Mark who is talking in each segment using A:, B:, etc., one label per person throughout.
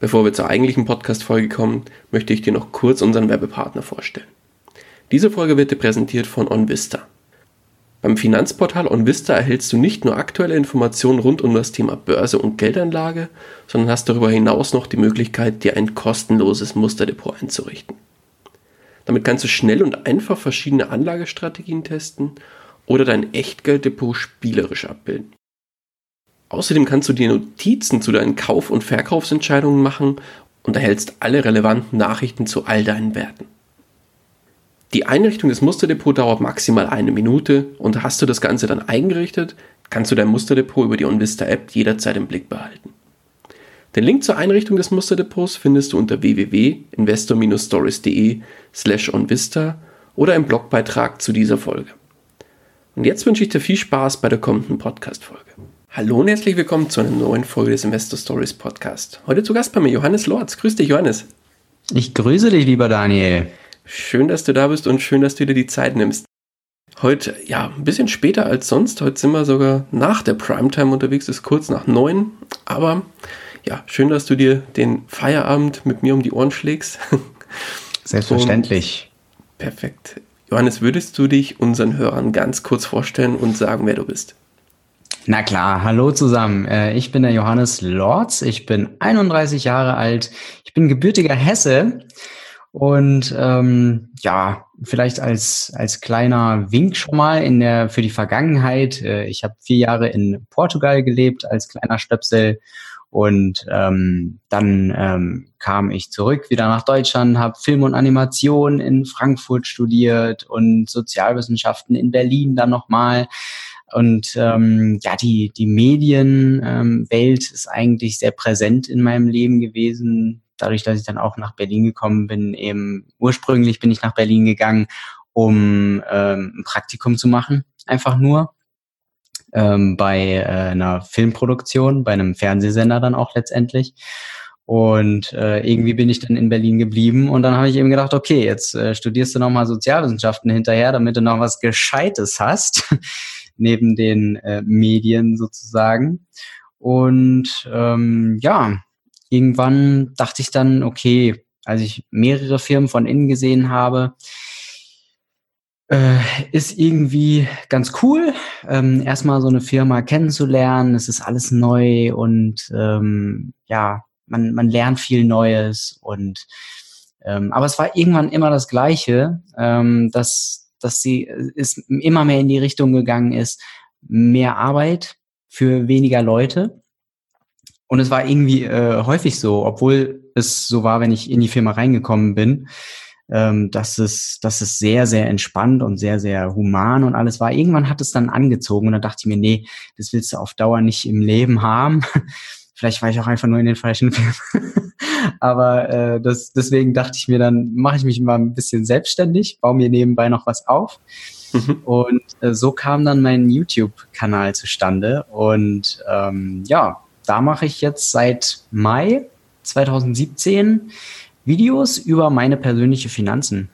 A: Bevor wir zur eigentlichen Podcast-Folge kommen, möchte ich dir noch kurz unseren Werbepartner vorstellen. Diese Folge wird dir präsentiert von OnVista. Beim Finanzportal OnVista erhältst du nicht nur aktuelle Informationen rund um das Thema Börse und Geldanlage, sondern hast darüber hinaus noch die Möglichkeit, dir ein kostenloses Musterdepot einzurichten. Damit kannst du schnell und einfach verschiedene Anlagestrategien testen oder dein Echtgelddepot spielerisch abbilden. Außerdem kannst du dir Notizen zu deinen Kauf- und Verkaufsentscheidungen machen und erhältst alle relevanten Nachrichten zu all deinen Werten. Die Einrichtung des Musterdepots dauert maximal eine Minute und hast du das Ganze dann eingerichtet, kannst du dein Musterdepot über die OnVista App jederzeit im Blick behalten. Den Link zur Einrichtung des Musterdepots findest du unter www.investor-stories.de slash onvista oder im Blogbeitrag zu dieser Folge. Und jetzt wünsche ich dir viel Spaß bei der kommenden Podcast-Folge. Hallo und herzlich willkommen zu einer neuen Folge des Investor Stories Podcast. Heute zu Gast bei mir Johannes Lorz. Grüß dich, Johannes.
B: Ich grüße dich, lieber Daniel.
A: Schön, dass du da bist und schön, dass du dir die Zeit nimmst. Heute, ja, ein bisschen später als sonst. Heute sind wir sogar nach der Primetime unterwegs, ist kurz nach neun. Aber ja, schön, dass du dir den Feierabend mit mir um die Ohren schlägst.
B: Selbstverständlich.
A: Und perfekt. Johannes, würdest du dich unseren Hörern ganz kurz vorstellen und sagen, wer du bist?
B: Na klar, hallo zusammen. Äh, ich bin der Johannes Lorz. Ich bin 31 Jahre alt. Ich bin gebürtiger Hesse und ähm, ja, vielleicht als, als kleiner Wink schon mal in der, für die Vergangenheit. Äh, ich habe vier Jahre in Portugal gelebt als kleiner Stöpsel und ähm, dann ähm, kam ich zurück wieder nach Deutschland, habe Film und Animation in Frankfurt studiert und Sozialwissenschaften in Berlin dann nochmal. Und ähm, ja, die, die Medienwelt ist eigentlich sehr präsent in meinem Leben gewesen dadurch, dass ich dann auch nach Berlin gekommen bin, eben ursprünglich bin ich nach Berlin gegangen, um ähm, ein Praktikum zu machen, einfach nur ähm, bei äh, einer Filmproduktion, bei einem Fernsehsender dann auch letztendlich. Und äh, irgendwie bin ich dann in Berlin geblieben und dann habe ich eben gedacht, okay, jetzt äh, studierst du nochmal Sozialwissenschaften hinterher, damit du noch was Gescheites hast, neben den äh, Medien sozusagen. Und ähm, ja, irgendwann dachte ich dann, okay, als ich mehrere Firmen von innen gesehen habe, äh, ist irgendwie ganz cool, ähm, erstmal so eine Firma kennenzulernen. Es ist alles neu und ähm, ja, man, man lernt viel Neues und ähm, aber es war irgendwann immer das Gleiche, ähm, dass, dass sie ist immer mehr in die Richtung gegangen ist, mehr Arbeit für weniger Leute. Und es war irgendwie äh, häufig so, obwohl es so war, wenn ich in die Firma reingekommen bin, ähm, dass es, dass es sehr, sehr entspannt und sehr, sehr human und alles war. Irgendwann hat es dann angezogen und dann dachte ich mir, nee, das willst du auf Dauer nicht im Leben haben. Vielleicht war ich auch einfach nur in den falschen Filmen. Aber äh, das, deswegen dachte ich mir, dann mache ich mich mal ein bisschen selbstständig, baue mir nebenbei noch was auf. Mhm. Und äh, so kam dann mein YouTube-Kanal zustande. Und ähm, ja, da mache ich jetzt seit Mai 2017 Videos über meine persönliche Finanzen.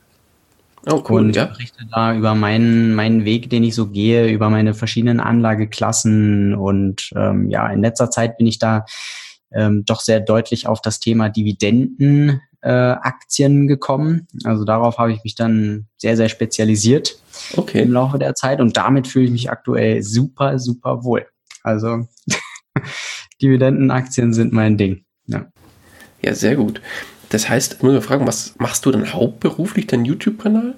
B: Oh, cool, und ja. berichte da über meinen, meinen Weg, den ich so gehe, über meine verschiedenen Anlageklassen. Und ähm, ja, in letzter Zeit bin ich da ähm, doch sehr deutlich auf das Thema Dividendenaktien äh, Aktien gekommen. Also darauf habe ich mich dann sehr, sehr spezialisiert okay. im Laufe der Zeit. Und damit fühle ich mich aktuell super, super wohl. Also Dividendenaktien sind mein Ding. Ja.
A: ja, sehr gut. Das heißt, ich muss mal fragen, was machst du dann hauptberuflich, dein YouTube-Kanal?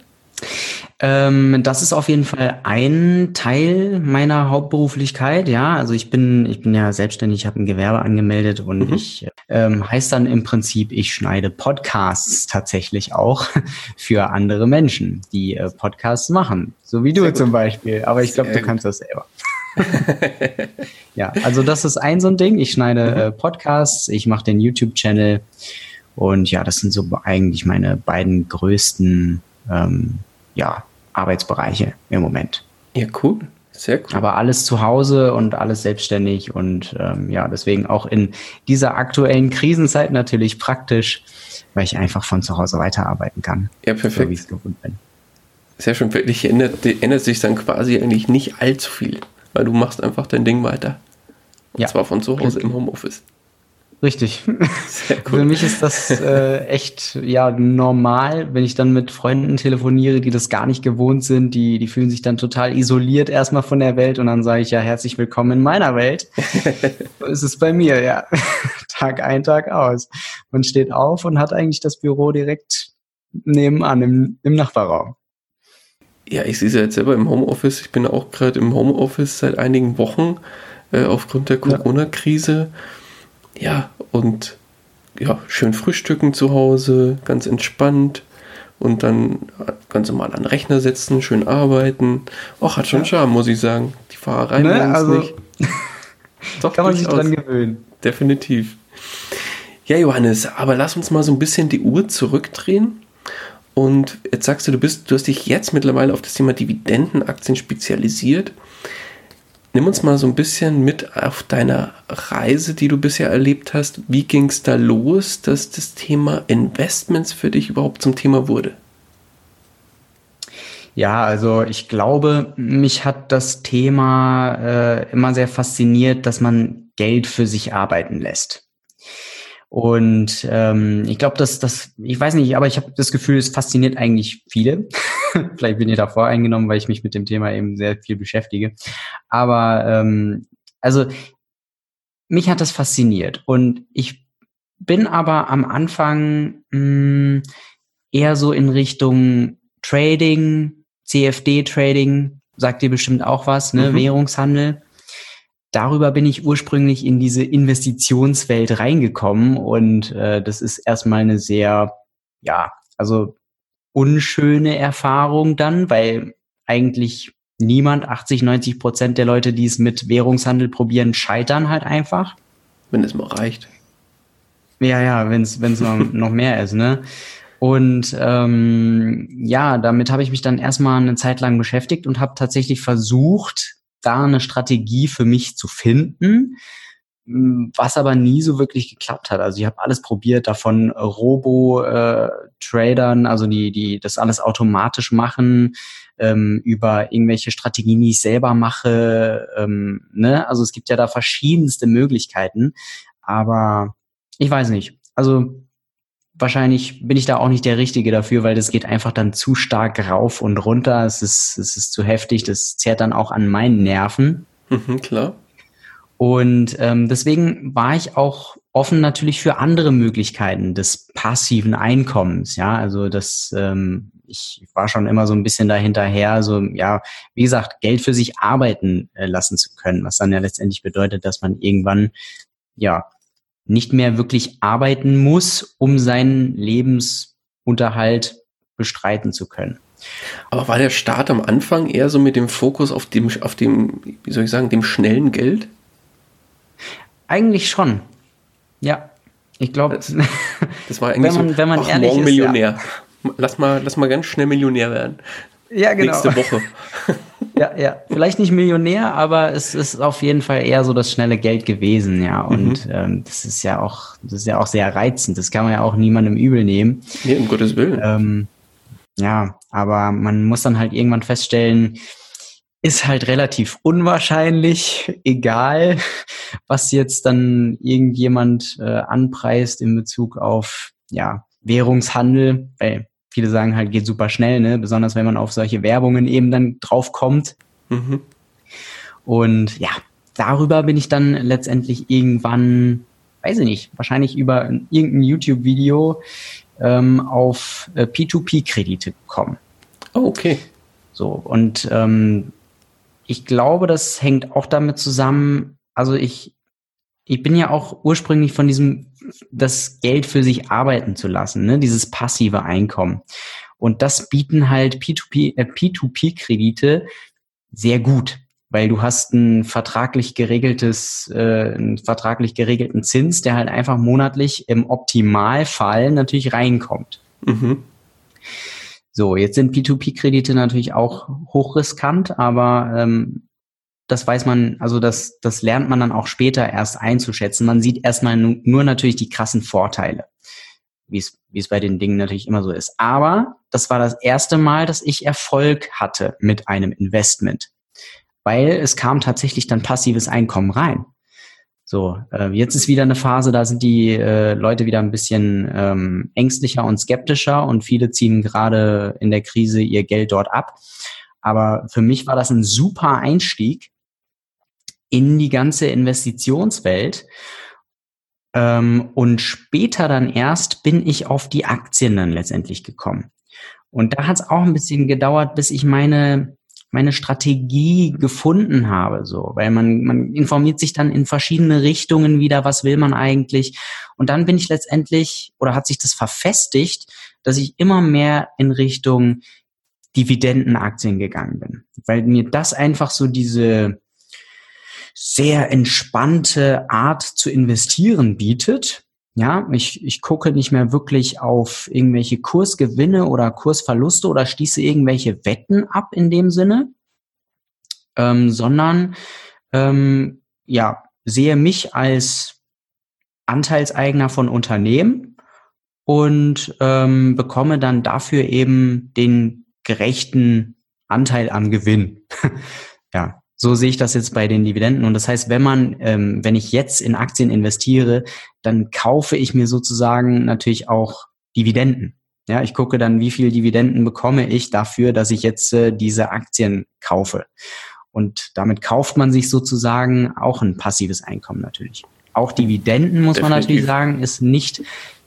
B: Ähm, das ist auf jeden Fall ein Teil meiner Hauptberuflichkeit. Ja, also ich bin, ich bin ja selbstständig, ich habe ein Gewerbe angemeldet und mhm. ich ähm, heißt dann im Prinzip, ich schneide Podcasts tatsächlich auch für andere Menschen, die äh, Podcasts machen, so wie du zum Beispiel. Aber ich glaube, du kannst das selber. ja, also das ist ein so ein Ding. Ich schneide mhm. äh, Podcasts, ich mache den YouTube-Channel Und ja, das sind so eigentlich meine beiden größten ähm, ja, Arbeitsbereiche im Moment.
A: Ja, cool. Sehr cool.
B: Aber alles zu Hause und alles selbstständig und ähm, ja, deswegen auch in dieser aktuellen Krisenzeit natürlich praktisch, weil ich einfach von zu Hause weiterarbeiten kann.
A: Ja, perfekt. So wie ich es gewohnt bin. Sehr schön. Für dich ändert, ändert sich dann quasi eigentlich nicht allzu viel, weil du machst einfach dein Ding weiter. Und ja. zwar von zu Hause im Homeoffice.
B: Richtig. Für mich ist das äh, echt ja normal, wenn ich dann mit Freunden telefoniere, die das gar nicht gewohnt sind, die, die fühlen sich dann total isoliert erstmal von der Welt und dann sage ich ja herzlich willkommen in meiner Welt. so ist es bei mir, ja. Tag ein, Tag aus. Man steht auf und hat eigentlich das Büro direkt nebenan im, im Nachbarraum.
A: Ja, ich sehe es ja jetzt selber im Homeoffice. Ich bin auch gerade im Homeoffice seit einigen Wochen äh, aufgrund der Corona-Krise. Ja ja, und ja, schön frühstücken zu Hause, ganz entspannt und dann ganz normal an den Rechner setzen, schön arbeiten. Och, hat schon ja. Charme, muss ich sagen. Die Fahrerei ne, also nicht.
B: Doch, kann man sich dran gewöhnen.
A: Definitiv. Ja, Johannes, aber lass uns mal so ein bisschen die Uhr zurückdrehen. Und jetzt sagst du, du bist, du hast dich jetzt mittlerweile auf das Thema Dividendenaktien spezialisiert. Nimm uns mal so ein bisschen mit auf deiner Reise, die du bisher erlebt hast. Wie ging es da los, dass das Thema Investments für dich überhaupt zum Thema wurde?
B: Ja, also ich glaube, mich hat das Thema äh, immer sehr fasziniert, dass man Geld für sich arbeiten lässt. Und ähm, ich glaube, dass das, ich weiß nicht, aber ich habe das Gefühl, es fasziniert eigentlich viele. Vielleicht bin ich davor eingenommen, weil ich mich mit dem Thema eben sehr viel beschäftige. Aber ähm, also mich hat das fasziniert und ich bin aber am Anfang mh, hm, eher so in Richtung Trading, CFD-Trading, sagt dir bestimmt auch was, ne? Mhm. Währungshandel. Darüber bin ich ursprünglich in diese Investitionswelt reingekommen und äh, das ist erstmal eine sehr, ja, also unschöne Erfahrung dann, weil eigentlich niemand, 80, 90 Prozent der Leute, die es mit Währungshandel probieren, scheitern halt einfach.
A: Wenn es mal reicht.
B: Ja, ja, wenn es noch, noch mehr ist, ne? Und ähm, ja, damit habe ich mich dann erstmal eine Zeit lang beschäftigt und habe tatsächlich versucht, da eine Strategie für mich zu finden, was aber nie so wirklich geklappt hat. Also ich habe alles probiert, davon Robo-Tradern, äh, also die, die das alles automatisch machen, ähm, über irgendwelche Strategien, die ich selber mache. Ähm, ne? Also es gibt ja da verschiedenste Möglichkeiten, aber ich weiß nicht. Also wahrscheinlich bin ich da auch nicht der Richtige dafür, weil das geht einfach dann zu stark rauf und runter. Es ist, es ist zu heftig, das zehrt dann auch an meinen Nerven.
A: Mhm, klar.
B: Und ähm, deswegen war ich auch offen natürlich für andere Möglichkeiten des passiven Einkommens. Ja, also das, ähm, ich war schon immer so ein bisschen dahinterher, so ja, wie gesagt, Geld für sich arbeiten äh, lassen zu können, was dann ja letztendlich bedeutet, dass man irgendwann ja nicht mehr wirklich arbeiten muss, um seinen Lebensunterhalt bestreiten zu können.
A: Aber war der Start am Anfang eher so mit dem Fokus auf dem, auf dem, wie soll ich sagen, dem schnellen Geld?
B: Eigentlich schon. Ja. Ich glaube, das,
A: das, war eigentlich wenn man, so, wenn man ach, ehrlich morgen ist, Millionär. Ja. Lass mal, lass mal ganz schnell Millionär werden.
B: Ja, genau.
A: Nächste Woche.
B: ja, ja. Vielleicht nicht Millionär, aber es ist auf jeden Fall eher so das schnelle Geld gewesen, ja. Und mhm. ähm, das ist ja auch, das ist ja auch sehr reizend. Das kann man ja auch niemandem übel nehmen.
A: Nee, um Gottes Willen.
B: Ähm, ja, aber man muss dann halt irgendwann feststellen, ist halt relativ unwahrscheinlich, egal was jetzt dann irgendjemand äh, anpreist in Bezug auf ja, Währungshandel, weil viele sagen halt, geht super schnell, ne? besonders wenn man auf solche Werbungen eben dann drauf kommt. Mhm. Und ja, darüber bin ich dann letztendlich irgendwann, weiß ich nicht, wahrscheinlich über irgendein YouTube-Video ähm, auf äh, P2P-Kredite gekommen.
A: Oh, okay.
B: So, und ähm, ich glaube, das hängt auch damit zusammen, also ich, ich bin ja auch ursprünglich von diesem, das Geld für sich arbeiten zu lassen, ne, dieses passive Einkommen. Und das bieten halt P2P, äh, P2P-Kredite sehr gut, weil du hast ein vertraglich geregeltes, äh, einen vertraglich geregelten Zins, der halt einfach monatlich im Optimalfall natürlich reinkommt. Mhm. So, jetzt sind P2P-Kredite natürlich auch hochriskant, aber ähm, das weiß man, also das, das lernt man dann auch später erst einzuschätzen. Man sieht erstmal nur natürlich die krassen Vorteile, wie es, wie es bei den Dingen natürlich immer so ist. Aber das war das erste Mal, dass ich Erfolg hatte mit einem Investment, weil es kam tatsächlich dann passives Einkommen rein. So, äh, jetzt ist wieder eine Phase, da sind die äh, Leute wieder ein bisschen ähm, ängstlicher und skeptischer und viele ziehen gerade in der Krise ihr Geld dort ab. Aber für mich war das ein super Einstieg, in die ganze Investitionswelt. Ähm, und später dann erst bin ich auf die Aktien dann letztendlich gekommen. Und da hat es auch ein bisschen gedauert, bis ich meine meine Strategie gefunden habe, so, weil man, man informiert sich dann in verschiedene Richtungen wieder, was will man eigentlich. Und dann bin ich letztendlich, oder hat sich das verfestigt, dass ich immer mehr in Richtung Dividendenaktien gegangen bin, weil mir das einfach so diese, sehr entspannte Art zu investieren bietet. Ja, ich, ich gucke nicht mehr wirklich auf irgendwelche Kursgewinne oder Kursverluste oder schließe irgendwelche Wetten ab in dem Sinne, ähm, sondern ähm, ja, sehe mich als Anteilseigner von Unternehmen und ähm, bekomme dann dafür eben den gerechten Anteil am Gewinn. ja, so sehe ich das jetzt bei den Dividenden. Und das heißt, wenn man, ähm, wenn ich jetzt in Aktien investiere, dann kaufe ich mir sozusagen natürlich auch Dividenden. Ja, ich gucke dann, wie viel Dividenden bekomme ich dafür, dass ich jetzt äh, diese Aktien kaufe. Und damit kauft man sich sozusagen auch ein passives Einkommen natürlich. Auch Dividenden, muss Definitiv. man natürlich sagen, ist nicht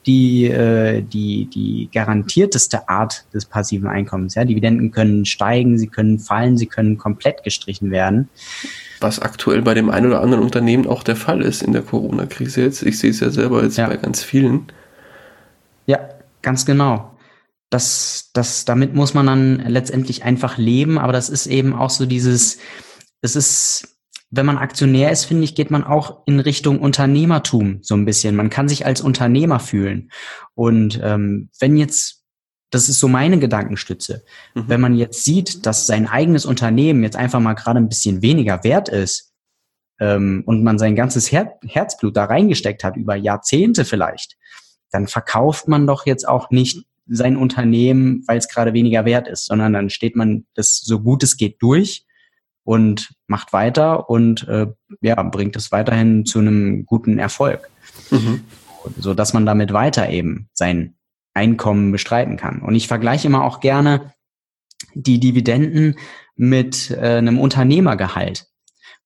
B: die, äh, die, die garantierteste Art des passiven Einkommens. Ja? Dividenden können steigen, sie können fallen, sie können komplett gestrichen werden.
A: Was aktuell bei dem einen oder anderen Unternehmen auch der Fall ist in der Corona-Krise jetzt. Ich sehe es ja selber jetzt ja. bei ganz vielen.
B: Ja, ganz genau. Das, das, damit muss man dann letztendlich einfach leben, aber das ist eben auch so dieses, es ist wenn man Aktionär ist, finde ich, geht man auch in Richtung Unternehmertum so ein bisschen. Man kann sich als Unternehmer fühlen. Und ähm, wenn jetzt, das ist so meine Gedankenstütze, mhm. wenn man jetzt sieht, dass sein eigenes Unternehmen jetzt einfach mal gerade ein bisschen weniger wert ist ähm, und man sein ganzes Her Herzblut da reingesteckt hat, über Jahrzehnte vielleicht, dann verkauft man doch jetzt auch nicht sein Unternehmen, weil es gerade weniger wert ist, sondern dann steht man das so gut es geht durch und macht weiter und äh, ja, bringt es weiterhin zu einem guten Erfolg. Mhm. So dass man damit weiter eben sein Einkommen bestreiten kann. Und ich vergleiche immer auch gerne die Dividenden mit äh, einem Unternehmergehalt,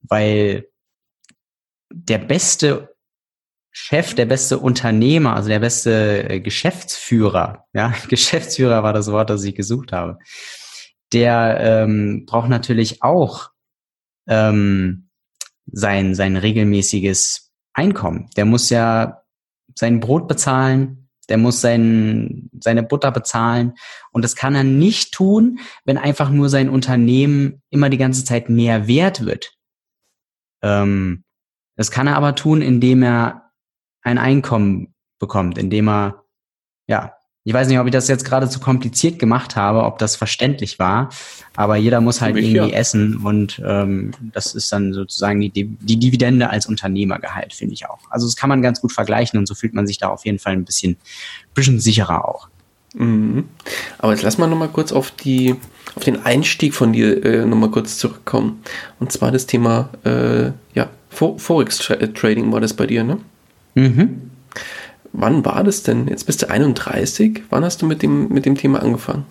B: weil der beste Chef, der beste Unternehmer, also der beste äh, Geschäftsführer, ja, Geschäftsführer war das Wort, das ich gesucht habe, der ähm, braucht natürlich auch ähm, sein, sein regelmäßiges Einkommen. Der muss ja sein Brot bezahlen, der muss sein, seine Butter bezahlen. Und das kann er nicht tun, wenn einfach nur sein Unternehmen immer die ganze Zeit mehr wert wird. Ähm, das kann er aber tun, indem er ein Einkommen bekommt, indem er ja ich weiß nicht, ob ich das jetzt gerade zu kompliziert gemacht habe, ob das verständlich war, aber jeder muss halt mich, irgendwie ja. essen und ähm, das ist dann sozusagen die, die Dividende als Unternehmergehalt, finde ich auch. Also das kann man ganz gut vergleichen und so fühlt man sich da auf jeden Fall ein bisschen, bisschen sicherer auch.
A: Mhm. Aber jetzt lass mal nochmal kurz auf die auf den Einstieg von dir äh, nochmal kurz zurückkommen. Und zwar das Thema äh, ja, Forex-Trading war das bei dir, ne? Mhm wann war das denn? Jetzt bist du 31. Wann hast du mit dem, mit dem Thema angefangen?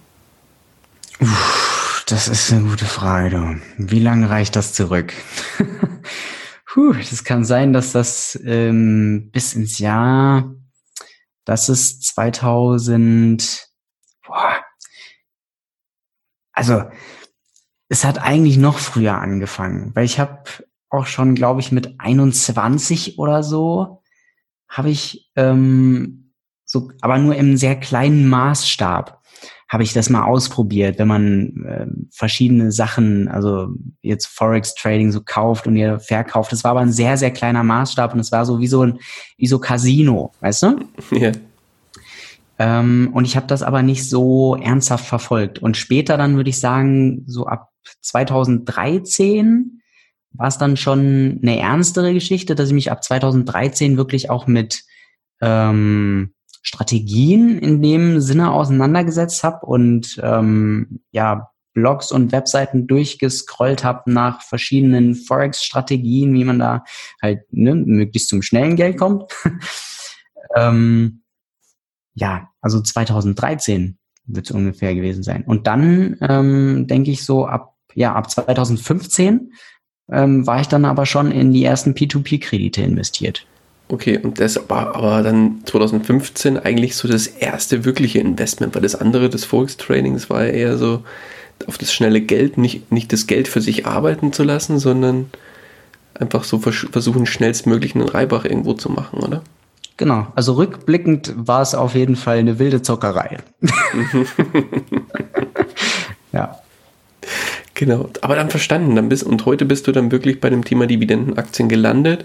B: Das ist eine gute Frage. Du. Wie lange reicht das zurück? Puh, das kann sein, dass das ähm, bis ins Jahr, das ist 2000, boah, also es hat eigentlich noch früher angefangen, weil ich habe auch schon, glaube ich, mit 21 oder so habe ich ähm, so, aber nur im sehr kleinen Maßstab, habe ich das mal ausprobiert, wenn man äh, verschiedene Sachen, also jetzt Forex Trading so kauft und ihr verkauft. Das war aber ein sehr, sehr kleiner Maßstab und es war so wie so ein, wie so Casino, weißt du? Ja. Ähm, und ich habe das aber nicht so ernsthaft verfolgt. Und später dann würde ich sagen, so ab 2013 war es dann schon eine ernstere Geschichte, dass ich mich ab 2013 wirklich auch mit ähm, Strategien in dem Sinne auseinandergesetzt habe und ähm, ja Blogs und Webseiten durchgescrollt habe nach verschiedenen Forex-Strategien, wie man da halt ne, möglichst zum schnellen Geld kommt. ähm, ja, also 2013 wird es ungefähr gewesen sein. Und dann ähm, denke ich so ab ja ab 2015 ähm, war ich dann aber schon in die ersten P2P-Kredite investiert.
A: Okay, und das war aber dann 2015 eigentlich so das erste wirkliche Investment, weil das andere, das Forex-Trading, das war ja eher so auf das schnelle Geld, nicht, nicht das Geld für sich arbeiten zu lassen, sondern einfach so versuchen, schnellstmöglich einen Reibach irgendwo zu machen, oder?
B: Genau, also rückblickend war es auf jeden Fall eine wilde Zockerei.
A: ja. Genau, aber dann verstanden, dann bist, und heute bist du dann wirklich bei dem Thema Dividendenaktien gelandet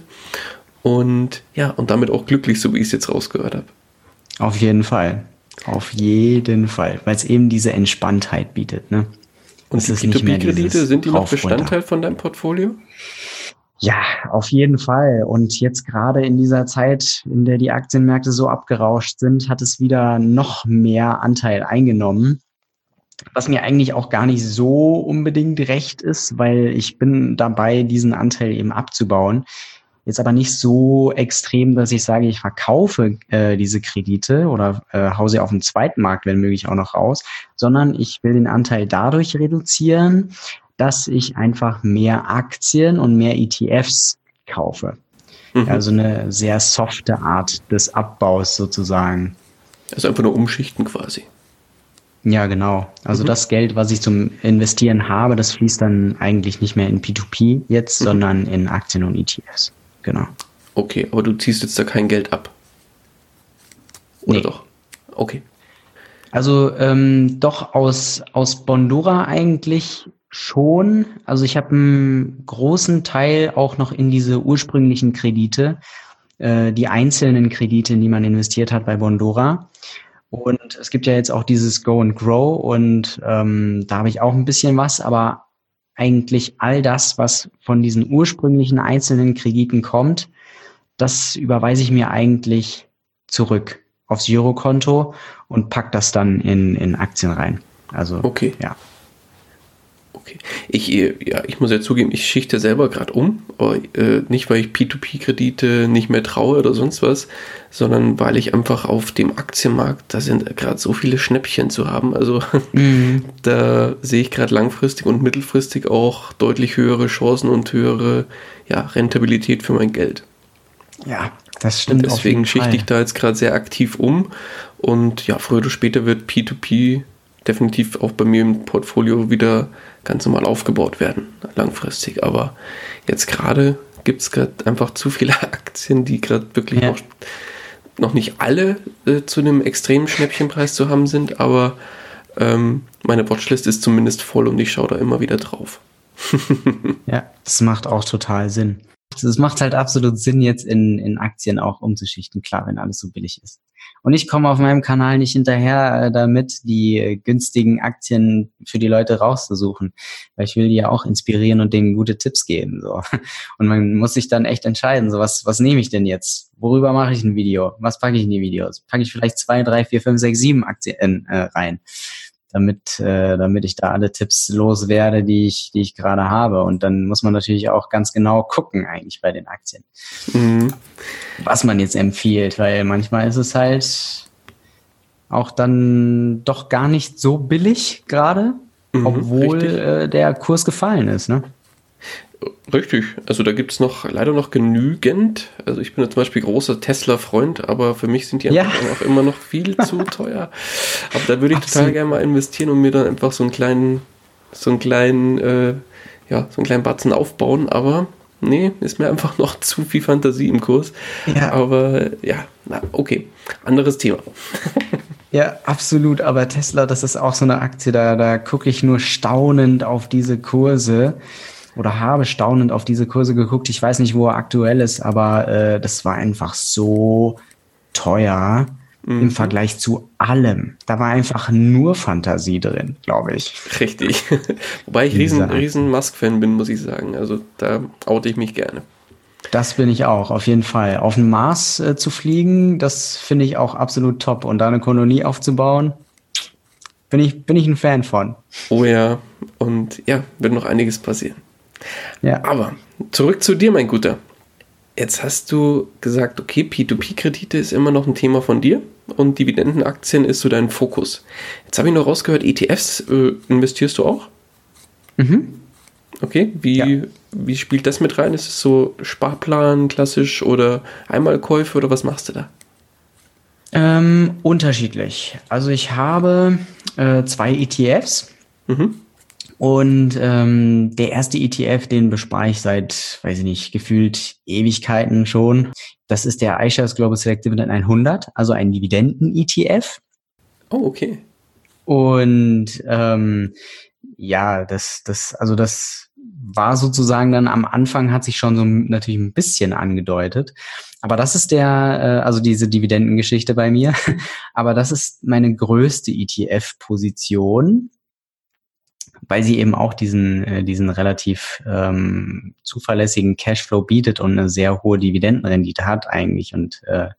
A: und ja, und damit auch glücklich, so wie ich es jetzt rausgehört habe.
B: Auf jeden Fall. Auf jeden Fall. Weil es eben diese Entspanntheit bietet. Ne?
A: Und die P2P-Kredite, sind die noch Bestandteil von deinem Portfolio?
B: Ja, auf jeden Fall. Und jetzt gerade in dieser Zeit, in der die Aktienmärkte so abgerauscht sind, hat es wieder noch mehr Anteil eingenommen. Was mir eigentlich auch gar nicht so unbedingt recht ist, weil ich bin dabei, diesen Anteil eben abzubauen. Jetzt aber nicht so extrem, dass ich sage, ich verkaufe äh, diese Kredite oder äh, hau sie auf dem zweiten Markt, wenn möglich, auch noch raus, sondern ich will den Anteil dadurch reduzieren, dass ich einfach mehr Aktien und mehr ETFs kaufe. Mhm. Also eine sehr softe Art des Abbaus sozusagen.
A: Also einfach nur umschichten quasi.
B: Ja, genau. Also mhm. das Geld, was ich zum Investieren habe, das fließt dann eigentlich nicht mehr in P2P jetzt, mhm. sondern in Aktien und ETFs. Genau.
A: Okay, aber du ziehst jetzt da kein Geld ab. Oder nee. doch? Okay.
B: Also ähm, doch aus, aus Bondora eigentlich schon. Also ich habe einen großen Teil auch noch in diese ursprünglichen Kredite, äh, die einzelnen Kredite, in die man investiert hat bei Bondora. Und es gibt ja jetzt auch dieses Go and Grow und ähm, da habe ich auch ein bisschen was, aber eigentlich all das, was von diesen ursprünglichen einzelnen Krediten kommt, das überweise ich mir eigentlich zurück aufs Girokonto und pack das dann in, in Aktien rein. Also,
A: okay. ja. Okay. Ich, äh, ja, ich muss ja zugeben, ich schichte selber gerade um, aber äh, nicht, weil ich P2P-Kredite nicht mehr traue oder sonst was, sondern weil ich einfach auf dem Aktienmarkt, da sind gerade so viele Schnäppchen zu haben. Also mhm. da sehe ich gerade langfristig und mittelfristig auch deutlich höhere Chancen und höhere ja, Rentabilität für mein Geld.
B: Ja, das stimmt.
A: Und deswegen schichte ich da jetzt gerade sehr aktiv um. Und ja, früher oder später wird P2P definitiv auch bei mir im Portfolio wieder ganz normal aufgebaut werden, langfristig. Aber jetzt gerade gibt es gerade einfach zu viele Aktien, die gerade wirklich ja. noch, noch nicht alle äh, zu einem extremen Schnäppchenpreis zu haben sind, aber ähm, meine Watchlist ist zumindest voll und ich schaue da immer wieder drauf.
B: ja, das macht auch total Sinn. Es macht halt absolut Sinn, jetzt in, in Aktien auch umzuschichten, klar, wenn alles so billig ist. Und ich komme auf meinem Kanal nicht hinterher äh, damit, die äh, günstigen Aktien für die Leute rauszusuchen. Weil ich will die ja auch inspirieren und denen gute Tipps geben. So. Und man muss sich dann echt entscheiden, so was, was nehme ich denn jetzt? Worüber mache ich ein Video? Was packe ich in die Videos? Packe ich vielleicht zwei, drei, vier, fünf, sechs, sieben Aktien äh, rein? Damit, äh, damit ich da alle Tipps loswerde, die ich, die ich gerade habe. Und dann muss man natürlich auch ganz genau gucken, eigentlich bei den Aktien, mhm. was man jetzt empfiehlt, weil manchmal ist es halt auch dann doch gar nicht so billig gerade, mhm, obwohl äh, der Kurs gefallen ist. Ne?
A: Richtig, also da gibt es noch leider noch genügend. Also ich bin ja zum Beispiel großer Tesla-Freund, aber für mich sind die ja. einfach auch immer noch viel zu teuer. Aber da würde ich Absolut. total gerne mal investieren und mir dann einfach so einen kleinen, so einen kleinen, äh, ja, so einen kleinen Batzen aufbauen, aber nee, ist mir einfach noch zu viel Fantasie im Kurs. Ja. Aber ja, na, okay, anderes Thema.
B: Ja, absolut. Aber Tesla, das ist auch so eine Aktie, da, da gucke ich nur staunend auf diese Kurse oder habe staunend auf diese Kurse geguckt. Ich weiß nicht, wo er aktuell ist, aber äh, das war einfach so teuer mhm. im Vergleich zu allem. Da war einfach nur Fantasie drin, glaube ich.
A: Richtig. Wobei ich riesen, riesen Musk-Fan bin, muss ich sagen. Also da oute ich mich gerne.
B: Das bin ich auch, auf jeden Fall. Auf den Mars äh, zu fliegen, das finde ich auch absolut top. Und da eine Kolonie aufzubauen, bin ich, bin ich ein Fan von.
A: Oh ja, und ja, wird noch einiges passieren. Ja. Aber zurück zu dir, mein Guter. Jetzt hast du gesagt, okay, P2P-Kredite ist immer noch ein Thema von dir und Dividendenaktien ist so dein Fokus. Jetzt habe ich noch rausgehört, ETFs äh, investierst du auch? Mhm. Okay, wie, ja. wie spielt das mit rein? Ist es so Sparplan klassisch oder Einmalkäufe oder was machst du da?
B: Ähm, unterschiedlich. Also ich habe äh, zwei ETFs. Mhm. Und ähm, der erste ETF, den bespare ich seit, weiß ich nicht, gefühlt Ewigkeiten schon. Das ist der iShares Global Select Dividend 100, also ein Dividenden-ETF.
A: Oh, okay.
B: Und ähm, ja, das, das, also das war sozusagen dann am Anfang hat sich schon so natürlich ein bisschen angedeutet. Aber das ist der, äh, also diese Dividendengeschichte bei mir. Aber das ist meine größte ETF-Position weil sie eben auch diesen, äh, diesen relativ ähm, zuverlässigen Cashflow bietet und eine sehr hohe Dividendenrendite hat eigentlich. Und äh,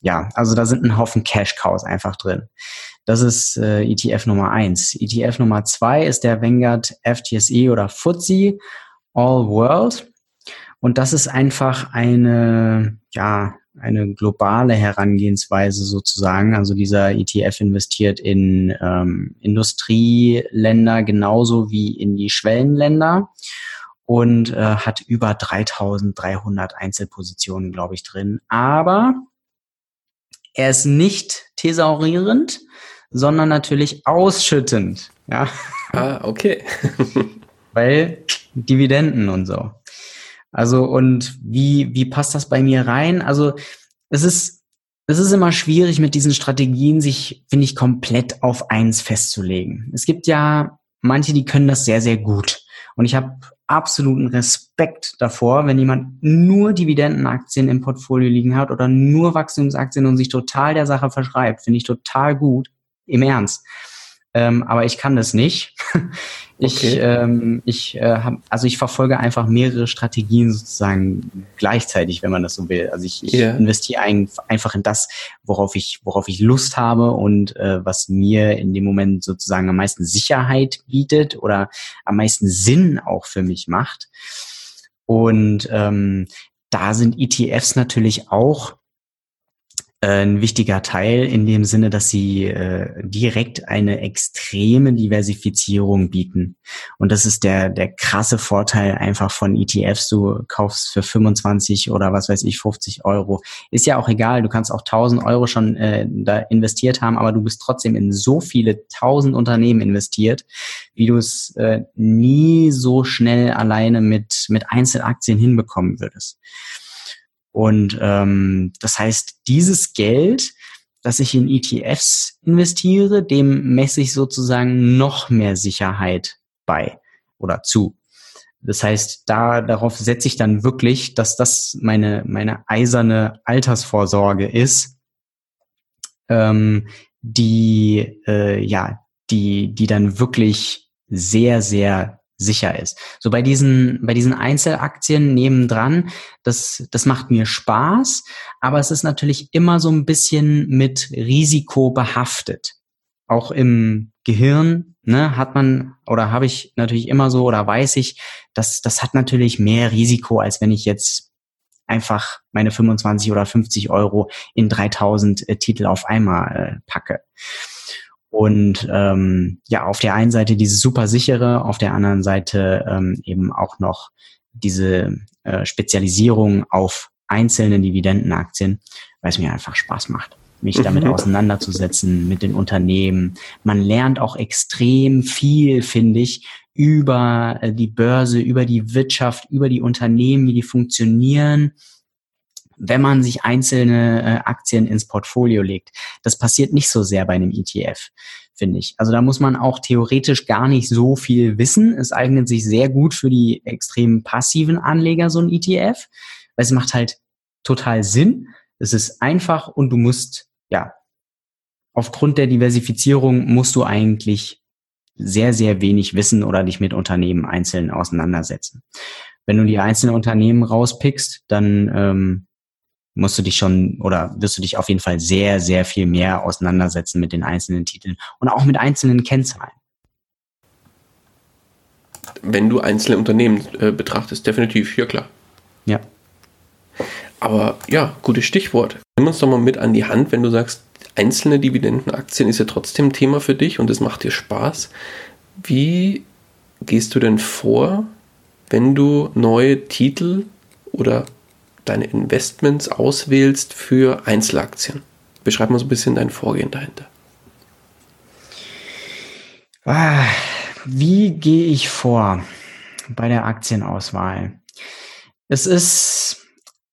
B: ja, also da sind ein Haufen Cash-Cows einfach drin. Das ist äh, ETF Nummer eins. ETF Nummer zwei ist der Vanguard FTSE oder FTSE All World. Und das ist einfach eine, ja, eine globale Herangehensweise sozusagen. Also dieser ETF investiert in ähm, Industrieländer genauso wie in die Schwellenländer und äh, hat über 3300 Einzelpositionen, glaube ich, drin. Aber er ist nicht thesaurierend, sondern natürlich ausschüttend. Ja.
A: Ah, okay.
B: Weil Dividenden und so. Also und wie, wie passt das bei mir rein? Also es ist, es ist immer schwierig mit diesen Strategien, sich, finde ich, komplett auf eins festzulegen. Es gibt ja manche, die können das sehr, sehr gut. Und ich habe absoluten Respekt davor, wenn jemand nur Dividendenaktien im Portfolio liegen hat oder nur Wachstumsaktien und sich total der Sache verschreibt. Finde ich total gut. Im Ernst. Ähm, aber ich kann das nicht. Ich, okay. ähm, ich äh, hab, also ich verfolge einfach mehrere Strategien sozusagen gleichzeitig, wenn man das so will. Also ich, ich yeah. investiere ein, einfach in das, worauf ich, worauf ich Lust habe und äh, was mir in dem Moment sozusagen am meisten Sicherheit bietet oder am meisten Sinn auch für mich macht. Und ähm, da sind ETFs natürlich auch ein wichtiger Teil in dem Sinne, dass sie äh, direkt eine extreme Diversifizierung bieten. Und das ist der, der krasse Vorteil einfach von ETFs. Du kaufst für 25 oder was weiß ich, 50 Euro. Ist ja auch egal. Du kannst auch 1000 Euro schon äh, da investiert haben, aber du bist trotzdem in so viele 1000 Unternehmen investiert, wie du es äh, nie so schnell alleine mit, mit Einzelaktien hinbekommen würdest. Und ähm, das heißt, dieses Geld, das ich in ETFs investiere, dem messe ich sozusagen noch mehr Sicherheit bei oder zu. Das heißt, da darauf setze ich dann wirklich, dass das meine meine eiserne Altersvorsorge ist, ähm, die äh, ja die die dann wirklich sehr sehr sicher ist. So bei diesen, bei diesen Einzelaktien nebendran, das, das macht mir Spaß, aber es ist natürlich immer so ein bisschen mit Risiko behaftet. Auch im Gehirn, ne, hat man oder habe ich natürlich immer so oder weiß ich, dass das hat natürlich mehr Risiko, als wenn ich jetzt einfach meine 25 oder 50 Euro in 3000 äh, Titel auf einmal äh, packe. Und ähm, ja, auf der einen Seite dieses super sichere, auf der anderen Seite ähm, eben auch noch diese äh, Spezialisierung auf einzelne Dividendenaktien, weil es mir einfach Spaß macht, mich damit mhm. auseinanderzusetzen mit den Unternehmen. Man lernt auch extrem viel, finde ich, über äh, die Börse, über die Wirtschaft, über die Unternehmen, wie die funktionieren wenn man sich einzelne äh, Aktien ins Portfolio legt. Das passiert nicht so sehr bei einem ETF, finde ich. Also da muss man auch theoretisch gar nicht so viel wissen. Es eignet sich sehr gut für die extrem passiven Anleger, so ein ETF, weil es macht halt total Sinn. Es ist einfach und du musst, ja, aufgrund der Diversifizierung musst du eigentlich sehr, sehr wenig wissen oder dich mit Unternehmen einzeln auseinandersetzen. Wenn du die einzelnen Unternehmen rauspickst, dann ähm, musst du dich schon oder wirst du dich auf jeden Fall sehr, sehr viel mehr auseinandersetzen mit den einzelnen Titeln und auch mit einzelnen Kennzahlen.
A: Wenn du einzelne Unternehmen äh, betrachtest, definitiv, ja klar.
B: Ja.
A: Aber ja, gutes Stichwort. Nimm uns doch mal mit an die Hand, wenn du sagst, einzelne Dividendenaktien ist ja trotzdem Thema für dich und es macht dir Spaß. Wie gehst du denn vor, wenn du neue Titel oder deine Investments auswählst für Einzelaktien? Beschreib mal so ein bisschen dein Vorgehen dahinter.
B: Ah, wie gehe ich vor bei der Aktienauswahl? Es ist,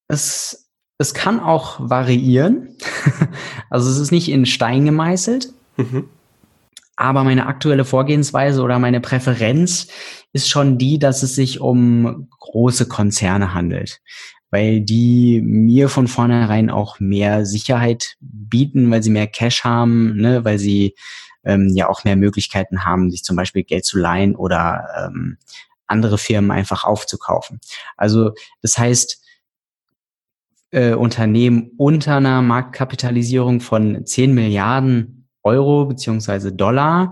B: es, es kann auch variieren. also es ist nicht in Stein gemeißelt. Mhm. Aber meine aktuelle Vorgehensweise oder meine Präferenz ist schon die, dass es sich um große Konzerne handelt weil die mir von vornherein auch mehr Sicherheit bieten, weil sie mehr Cash haben, ne, weil sie ähm, ja auch mehr Möglichkeiten haben, sich zum Beispiel Geld zu leihen oder ähm, andere Firmen einfach aufzukaufen. Also das heißt, äh, Unternehmen unter einer Marktkapitalisierung von 10 Milliarden Euro beziehungsweise Dollar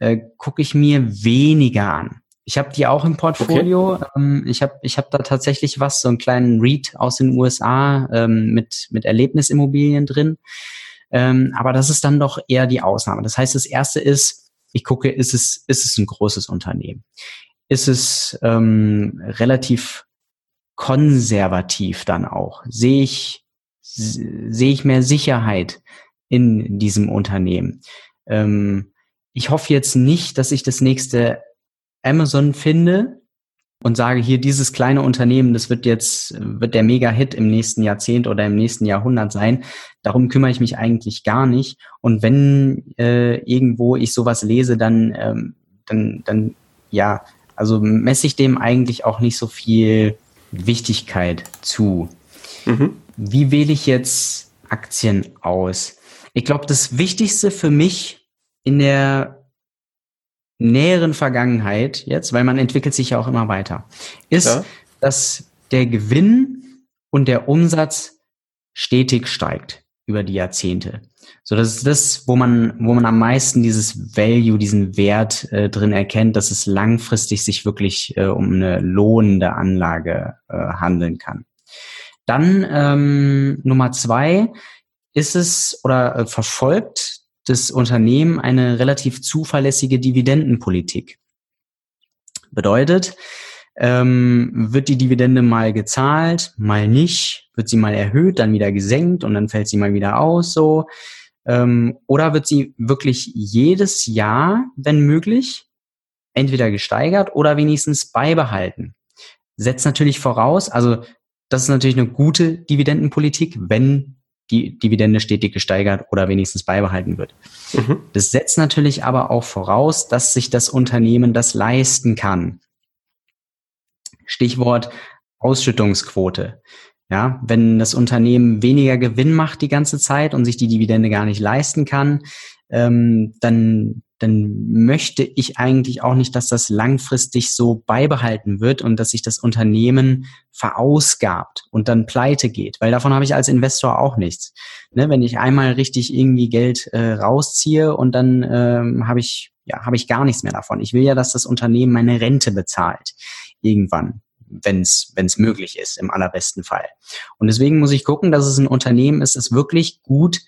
B: äh, gucke ich mir weniger an. Ich habe die auch im Portfolio. Okay. Ähm, ich habe ich hab da tatsächlich was, so einen kleinen Read aus den USA ähm, mit, mit Erlebnisimmobilien drin. Ähm, aber das ist dann doch eher die Ausnahme. Das heißt, das erste ist, ich gucke, ist es, ist es ein großes Unternehmen? Ist es ähm, relativ konservativ dann auch? Sehe ich, sehe ich mehr Sicherheit in diesem Unternehmen? Ähm, ich hoffe jetzt nicht, dass ich das nächste Amazon finde und sage hier, dieses kleine Unternehmen, das wird jetzt, wird der Mega-Hit im nächsten Jahrzehnt oder im nächsten Jahrhundert sein. Darum kümmere ich mich eigentlich gar nicht. Und wenn äh, irgendwo ich sowas lese, dann, ähm, dann, dann, ja, also messe ich dem eigentlich auch nicht so viel Wichtigkeit zu. Mhm. Wie wähle ich jetzt Aktien aus? Ich glaube, das Wichtigste für mich in der näheren Vergangenheit jetzt, weil man entwickelt sich ja auch immer weiter, ist, ja. dass der Gewinn und der Umsatz stetig steigt über die Jahrzehnte. So, das ist das, wo man, wo man am meisten dieses Value, diesen Wert äh, drin erkennt, dass es langfristig sich wirklich äh, um eine lohnende Anlage äh, handeln kann. Dann ähm, Nummer zwei ist es oder äh, verfolgt das Unternehmen eine relativ zuverlässige Dividendenpolitik. Bedeutet, ähm, wird die Dividende mal gezahlt, mal nicht, wird sie mal erhöht, dann wieder gesenkt und dann fällt sie mal wieder aus, so. Ähm, oder wird sie wirklich jedes Jahr, wenn möglich, entweder gesteigert oder wenigstens beibehalten? Setzt natürlich voraus, also das ist natürlich eine gute Dividendenpolitik, wenn die Dividende stetig gesteigert oder wenigstens beibehalten wird. Mhm. Das setzt natürlich aber auch voraus, dass sich das Unternehmen das leisten kann. Stichwort Ausschüttungsquote. Ja, wenn das Unternehmen weniger Gewinn macht die ganze Zeit und sich die Dividende gar nicht leisten kann, ähm, dann dann möchte ich eigentlich auch nicht, dass das langfristig so beibehalten wird und dass sich das Unternehmen verausgabt und dann pleite geht, weil davon habe ich als Investor auch nichts. Ne, wenn ich einmal richtig irgendwie Geld äh, rausziehe und dann ähm, habe ich ja habe ich gar nichts mehr davon. Ich will ja, dass das Unternehmen meine Rente bezahlt irgendwann wenn es möglich ist, im allerbesten Fall. Und deswegen muss ich gucken, dass es ein Unternehmen ist, das wirklich gut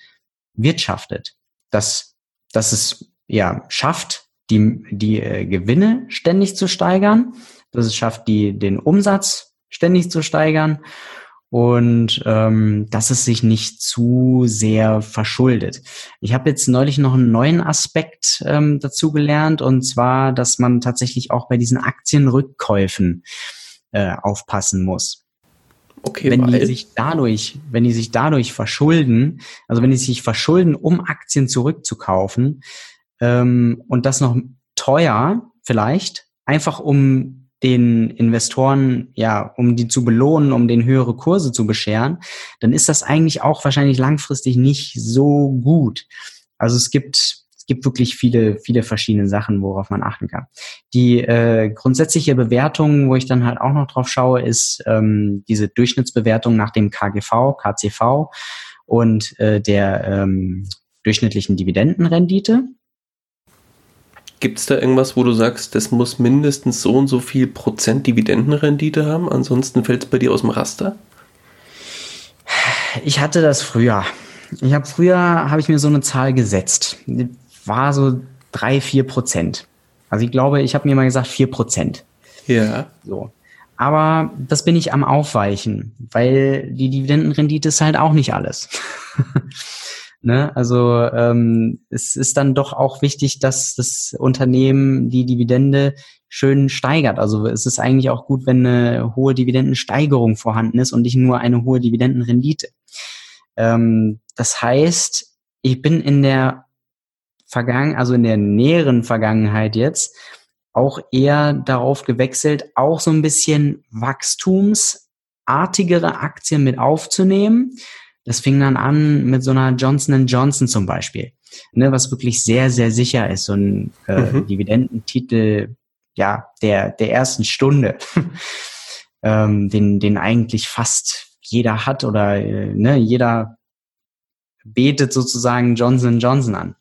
B: wirtschaftet, dass, dass es ja, schafft, die, die äh, Gewinne ständig zu steigern, dass es schafft, die, den Umsatz ständig zu steigern und ähm, dass es sich nicht zu sehr verschuldet. Ich habe jetzt neulich noch einen neuen Aspekt ähm, dazu gelernt und zwar, dass man tatsächlich auch bei diesen Aktienrückkäufen äh, aufpassen muss. Okay, wenn weil? die sich dadurch, wenn die sich dadurch verschulden, also wenn die sich verschulden, um Aktien zurückzukaufen, ähm, und das noch teuer vielleicht, einfach um den Investoren, ja, um die zu belohnen, um den höhere Kurse zu bescheren, dann ist das eigentlich auch wahrscheinlich langfristig nicht so gut. Also es gibt es gibt wirklich viele viele verschiedene Sachen, worauf man achten kann. Die äh, grundsätzliche Bewertung, wo ich dann halt auch noch drauf schaue, ist ähm, diese Durchschnittsbewertung nach dem KGV, KCV und äh, der ähm, durchschnittlichen Dividendenrendite.
A: Gibt es da irgendwas, wo du sagst, das muss mindestens so und so viel Prozent Dividendenrendite haben, ansonsten fällt es bei dir aus dem Raster?
B: Ich hatte das früher. Ich habe früher habe ich mir so eine Zahl gesetzt. War so drei, vier Prozent. Also ich glaube, ich habe mir mal gesagt vier Prozent.
A: Ja.
B: So. Aber das bin ich am Aufweichen, weil die Dividendenrendite ist halt auch nicht alles. Ne? Also ähm, es ist dann doch auch wichtig, dass das Unternehmen die Dividende schön steigert. Also es ist eigentlich auch gut, wenn eine hohe Dividendensteigerung vorhanden ist und nicht nur eine hohe Dividendenrendite. Ähm, das heißt, ich bin in der Vergangen, also in der näheren Vergangenheit jetzt auch eher darauf gewechselt, auch so ein bisschen wachstumsartigere Aktien mit aufzunehmen das fing dann an mit so einer Johnson Johnson zum Beispiel, ne, was wirklich sehr, sehr sicher ist, so ein äh, mhm. Dividendentitel ja, der, der ersten Stunde, ähm, den, den eigentlich fast jeder hat oder äh, ne, jeder betet sozusagen Johnson Johnson an.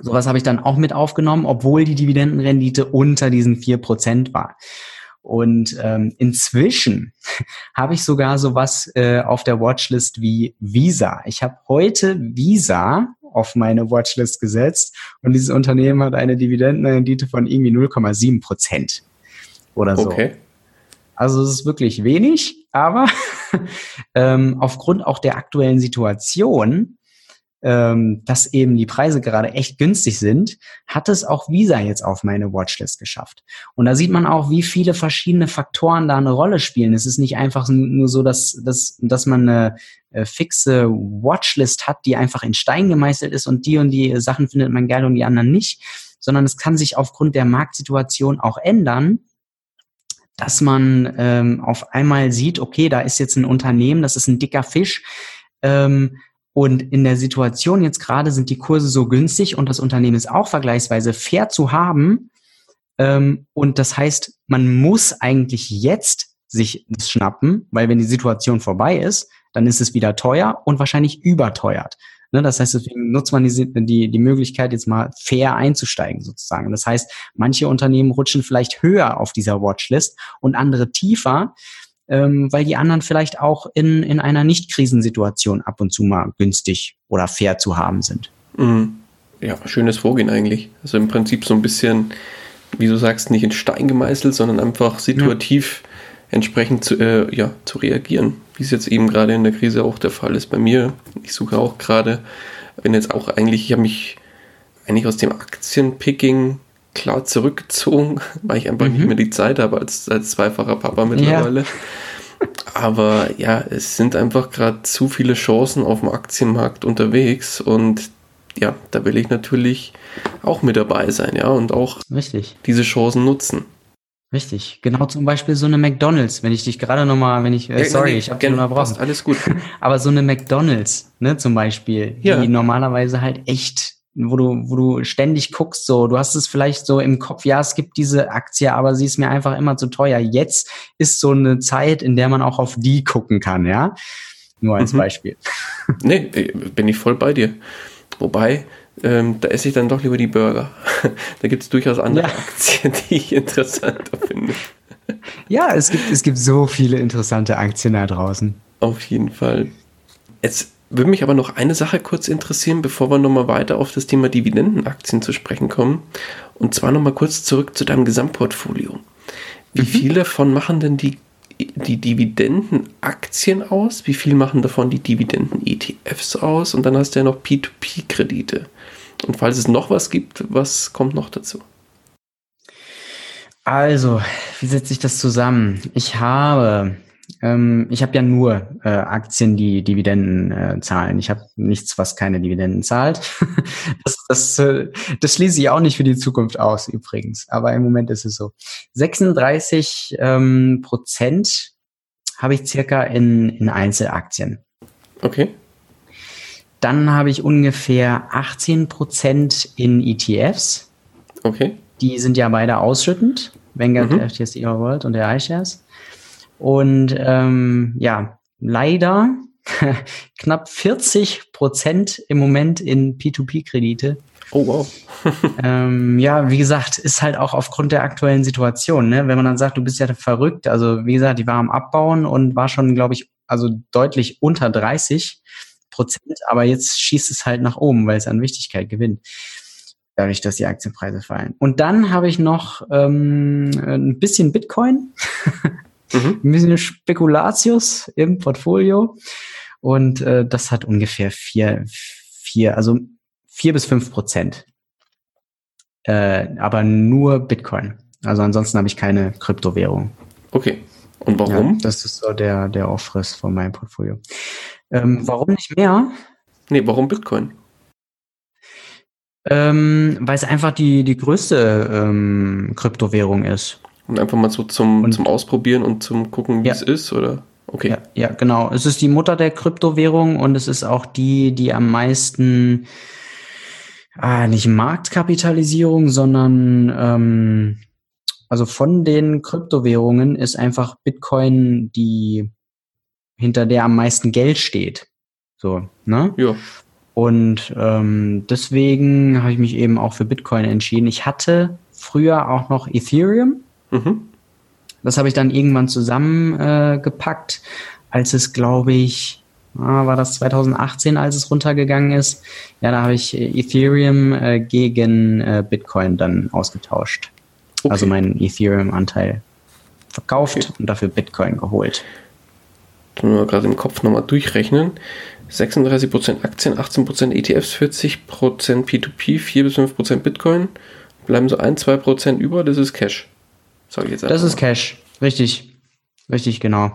B: Sowas habe ich dann auch mit aufgenommen, obwohl die Dividendenrendite unter diesen vier Prozent war. Und ähm, inzwischen habe ich sogar sowas äh, auf der Watchlist wie Visa. Ich habe heute Visa auf meine Watchlist gesetzt und dieses Unternehmen hat eine Dividendenrendite von irgendwie 0,7 Prozent oder so. Okay. Also es ist wirklich wenig, aber ähm, aufgrund auch der aktuellen Situation ähm, dass eben die Preise gerade echt günstig sind, hat es auch Visa jetzt auf meine Watchlist geschafft. Und da sieht man auch, wie viele verschiedene Faktoren da eine Rolle spielen. Es ist nicht einfach nur so, dass, dass, dass man eine äh, fixe Watchlist hat, die einfach in Stein gemeißelt ist und die und die Sachen findet man geil und die anderen nicht, sondern es kann sich aufgrund der Marktsituation auch ändern dass man ähm, auf einmal sieht, okay, da ist jetzt ein Unternehmen, das ist ein dicker Fisch, ähm, und in der Situation jetzt gerade sind die Kurse so günstig und das Unternehmen ist auch vergleichsweise fair zu haben. Ähm, und das heißt, man muss eigentlich jetzt sich das schnappen, weil wenn die Situation vorbei ist, dann ist es wieder teuer und wahrscheinlich überteuert. Ne, das heißt, deswegen nutzt man die, die, die Möglichkeit, jetzt mal fair einzusteigen sozusagen. Das heißt, manche Unternehmen rutschen vielleicht höher auf dieser Watchlist und andere tiefer ähm, weil die anderen vielleicht auch in, in einer Nicht-Krisensituation ab und zu mal günstig oder fair zu haben sind.
A: Mhm. Ja, schönes Vorgehen eigentlich. Also im Prinzip so ein bisschen, wie du sagst, nicht in Stein gemeißelt, sondern einfach situativ ja. entsprechend zu, äh, ja, zu reagieren, wie es jetzt eben gerade in der Krise auch der Fall ist bei mir. Ich suche auch gerade, bin jetzt auch eigentlich, ich habe mich eigentlich aus dem Aktienpicking klar zurückgezogen, weil ich einfach mhm. nicht mehr die Zeit habe als, als zweifacher Papa mittlerweile. Ja. Aber ja, es sind einfach gerade zu viele Chancen auf dem Aktienmarkt unterwegs und ja, da will ich natürlich auch mit dabei sein, ja, und auch
B: Richtig.
A: diese Chancen nutzen.
B: Richtig, genau zum Beispiel so eine McDonalds, wenn ich dich gerade nochmal, wenn ich, äh, sorry, ich habe gerne unterbrochen.
A: Alles gut.
B: Aber so eine McDonalds, ne, zum Beispiel, ja. die normalerweise halt echt wo du, wo du ständig guckst, so, du hast es vielleicht so im Kopf, ja, es gibt diese Aktie, aber sie ist mir einfach immer zu teuer. Jetzt ist so eine Zeit, in der man auch auf die gucken kann, ja. Nur als mhm. Beispiel.
A: Nee, bin ich voll bei dir. Wobei, ähm, da esse ich dann doch lieber die Burger. da gibt es durchaus andere ja. Aktien, die ich interessanter finde.
B: Ja, es gibt, es gibt so viele interessante Aktien da draußen.
A: Auf jeden Fall. Jetzt würde mich aber noch eine Sache kurz interessieren, bevor wir nochmal weiter auf das Thema Dividendenaktien zu sprechen kommen. Und zwar nochmal kurz zurück zu deinem Gesamtportfolio. Wie mhm. viel davon machen denn die, die Dividendenaktien aus? Wie viel machen davon die Dividenden-ETFs aus? Und dann hast du ja noch P2P-Kredite. Und falls es noch was gibt, was kommt noch dazu?
B: Also, wie setze ich das zusammen? Ich habe Ähm, ich habe ja nur äh, Aktien, die Dividenden äh, zahlen. Ich habe nichts, was keine Dividenden zahlt. das, das, äh, das schließe ich auch nicht für die Zukunft aus, übrigens. Aber im Moment ist es so. 36 ähm, Prozent habe ich circa in, in Einzelaktien.
A: Okay.
B: Dann habe ich ungefähr 18 Prozent in ETFs.
A: Okay.
B: Die sind ja beide ausschüttend. Vanguard, mhm. FTSE World und der iShares. Und ähm, ja, leider knapp 40 Prozent im Moment in P2P-Kredite.
A: Oh wow.
B: ähm, ja, wie gesagt, ist halt auch aufgrund der aktuellen Situation. Ne? Wenn man dann sagt, du bist ja verrückt, also wie gesagt, die war am Abbauen und war schon, glaube ich, also deutlich unter 30 Prozent, aber jetzt schießt es halt nach oben, weil es an Wichtigkeit gewinnt dadurch, dass die Aktienpreise fallen. Und dann habe ich noch ähm, ein bisschen Bitcoin, mhm. ein bisschen Spekulatius im Portfolio und äh, das hat ungefähr vier, vier, also vier bis fünf Prozent. Äh, aber nur Bitcoin. Also ansonsten habe ich keine Kryptowährung.
A: Okay. Und warum?
B: Ja, das ist so der, der Aufriss von meinem Portfolio. Ähm, warum nicht mehr?
A: Nee, warum Bitcoin?
B: Ähm, weil es einfach die, die größte ähm, Kryptowährung ist.
A: Und einfach mal so zum, und, zum Ausprobieren und zum Gucken, wie ja. es ist, oder?
B: Okay. Ja, ja, genau. Es ist die Mutter der Kryptowährung und es ist auch die, die am meisten ah, nicht Marktkapitalisierung, sondern ähm, also von den Kryptowährungen ist einfach Bitcoin die hinter der am meisten Geld steht. So, ne?
A: Ja.
B: Und ähm, deswegen habe ich mich eben auch für Bitcoin entschieden. Ich hatte früher auch noch Ethereum. Mhm. Das habe ich dann irgendwann zusammengepackt, äh, als es, glaube ich, war das 2018, als es runtergegangen ist. Ja, da habe ich Ethereum äh, gegen äh, Bitcoin dann ausgetauscht. Okay. Also meinen Ethereum-Anteil verkauft okay. und dafür Bitcoin geholt.
A: Können wir gerade im Kopf nochmal durchrechnen. 36% Aktien, 18% ETFs, 40% P2P, 4 bis 5% Bitcoin. Bleiben so 1, 2% über, das ist Cash.
B: Sag ich jetzt Das ist Cash, richtig. Richtig, genau.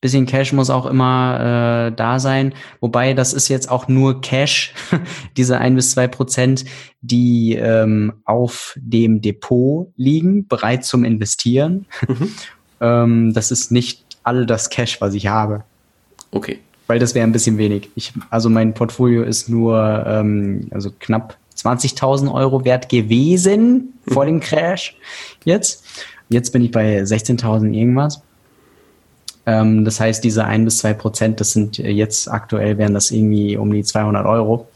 B: Bisschen Cash muss auch immer äh, da sein. Wobei, das ist jetzt auch nur Cash, diese 1 bis 2 Prozent, die ähm, auf dem Depot liegen, bereit zum Investieren. Mhm. ähm, das ist nicht all das Cash, was ich habe.
A: Okay
B: weil das wäre ein bisschen wenig. Ich, also mein Portfolio ist nur ähm, also knapp 20.000 Euro wert gewesen vor dem Crash jetzt. Jetzt bin ich bei 16.000 irgendwas. Ähm, das heißt, diese ein bis zwei Prozent, das sind jetzt aktuell wären das irgendwie um die 200 Euro.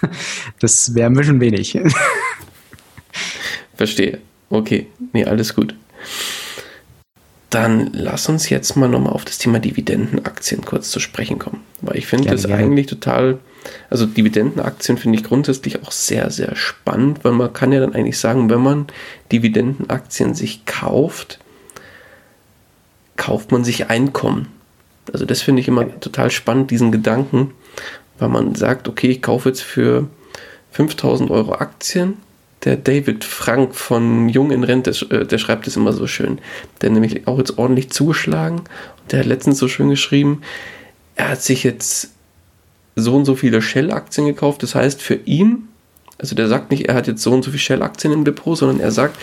B: das wäre ein bisschen wenig.
A: Verstehe. Okay, nee, alles gut. Dann lass uns jetzt mal nochmal auf das Thema Dividendenaktien kurz zu sprechen kommen. Weil ich finde das gerne. eigentlich total, also Dividendenaktien finde ich grundsätzlich auch sehr, sehr spannend, weil man kann ja dann eigentlich sagen, wenn man Dividendenaktien sich kauft, kauft man sich Einkommen. Also das finde ich immer total spannend, diesen Gedanken, weil man sagt, okay, ich kaufe jetzt für 5000 Euro Aktien der David Frank von Jung in Rente, äh, der schreibt es immer so schön. Der nämlich auch jetzt ordentlich zugeschlagen. Der hat letztens so schön geschrieben, er hat sich jetzt so und so viele Shell-Aktien gekauft. Das heißt, für ihn, also der sagt nicht, er hat jetzt so und so viele Shell-Aktien im Depot, sondern er sagt,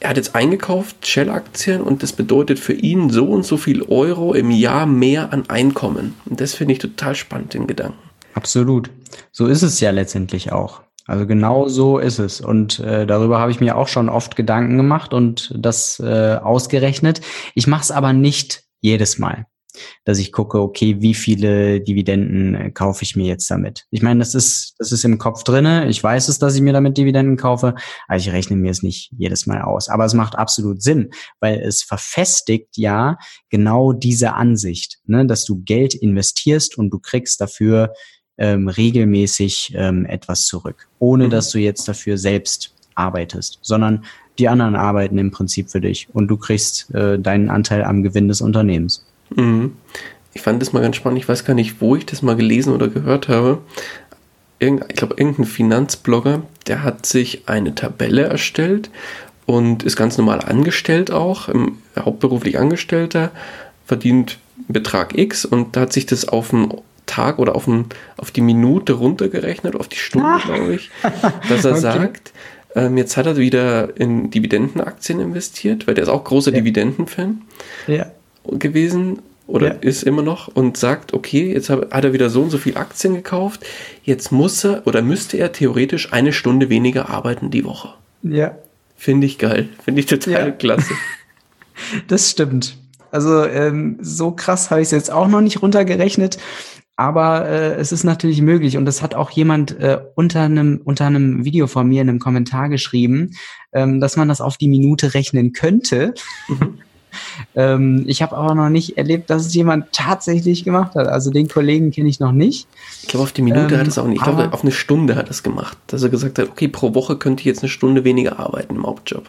A: er hat jetzt eingekauft Shell-Aktien und das bedeutet für ihn so und so viel Euro im Jahr mehr an Einkommen. Und das finde ich total spannend, den Gedanken.
B: Absolut. So ist es ja letztendlich auch. Also genau so ist es. Und äh, darüber habe ich mir auch schon oft Gedanken gemacht und das äh, ausgerechnet. Ich mache es aber nicht jedes Mal, dass ich gucke, okay, wie viele Dividenden äh, kaufe ich mir jetzt damit. Ich meine, das ist, das ist im Kopf drinne. Ich weiß es, dass ich mir damit Dividenden kaufe, aber ich rechne mir es nicht jedes Mal aus. Aber es macht absolut Sinn, weil es verfestigt ja genau diese Ansicht, ne, dass du Geld investierst und du kriegst dafür ähm, regelmäßig ähm, etwas zurück, ohne mhm. dass du jetzt dafür selbst arbeitest, sondern die anderen arbeiten im Prinzip für dich und du kriegst äh, deinen Anteil am Gewinn des Unternehmens.
A: Mhm. Ich fand das mal ganz spannend. Ich weiß gar nicht, wo ich das mal gelesen oder gehört habe. Irgend, ich glaube, irgendein Finanzblogger, der hat sich eine Tabelle erstellt und ist ganz normal angestellt auch, im, hauptberuflich Angestellter verdient Betrag X und da hat sich das auf einen Tag oder auf, ein, auf die Minute runtergerechnet, auf die Stunde, ah. glaube ich, dass er okay. sagt, ähm, jetzt hat er wieder in Dividendenaktien investiert, weil der ist auch großer ja. Dividendenfan ja. Gewesen oder ja. ist immer noch und sagt, okay, jetzt hat er wieder so und so viel Aktien gekauft, jetzt muss er oder müsste er theoretisch eine Stunde weniger arbeiten die Woche.
B: Ja.
A: Finde ich geil, finde ich total ja. klasse.
B: Das stimmt. Also ähm, so krass habe ich es jetzt auch noch nicht runtergerechnet. Aber äh, es ist natürlich möglich und das hat auch jemand äh, unter einem unter einem Video von mir in einem Kommentar geschrieben, ähm, dass man das auf die Minute rechnen könnte. Mhm. Ähm, ich habe aber noch nicht erlebt, dass es jemand tatsächlich gemacht hat. Also den Kollegen kenne ich noch nicht.
A: Ich glaube, auf die Minute ähm, hat es auch nicht. Ich glaube, auf eine Stunde hat es gemacht, dass er gesagt hat, okay, pro Woche könnte ich jetzt eine Stunde weniger arbeiten im Hauptjob.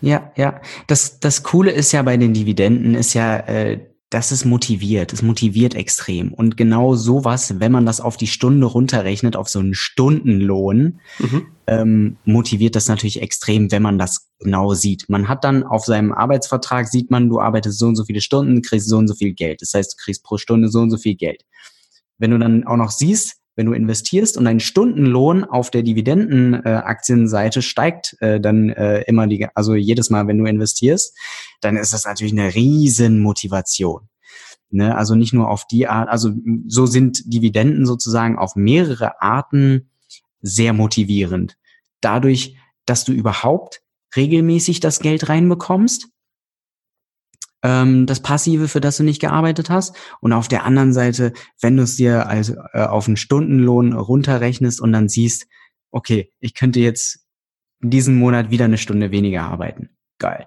B: Ja, ja. Das, das Coole ist ja bei den Dividenden, ist ja, äh, das ist motiviert. Es motiviert extrem. Und genau sowas, wenn man das auf die Stunde runterrechnet, auf so einen Stundenlohn, mhm. ähm, motiviert das natürlich extrem, wenn man das genau sieht. Man hat dann auf seinem Arbeitsvertrag, sieht man, du arbeitest so und so viele Stunden, kriegst so und so viel Geld. Das heißt, du kriegst pro Stunde so und so viel Geld. Wenn du dann auch noch siehst, wenn du investierst und dein Stundenlohn auf der Dividendenaktienseite äh, steigt äh, dann äh, immer die, also jedes Mal, wenn du investierst, dann ist das natürlich eine riesen Motivation. Ne? Also nicht nur auf die Art, also so sind Dividenden sozusagen auf mehrere Arten sehr motivierend. Dadurch, dass du überhaupt regelmäßig das Geld reinbekommst, ähm, das Passive, für das du nicht gearbeitet hast. Und auf der anderen Seite, wenn du es dir also äh, auf einen Stundenlohn runterrechnest und dann siehst, okay, ich könnte jetzt diesen Monat wieder eine Stunde weniger arbeiten. Geil.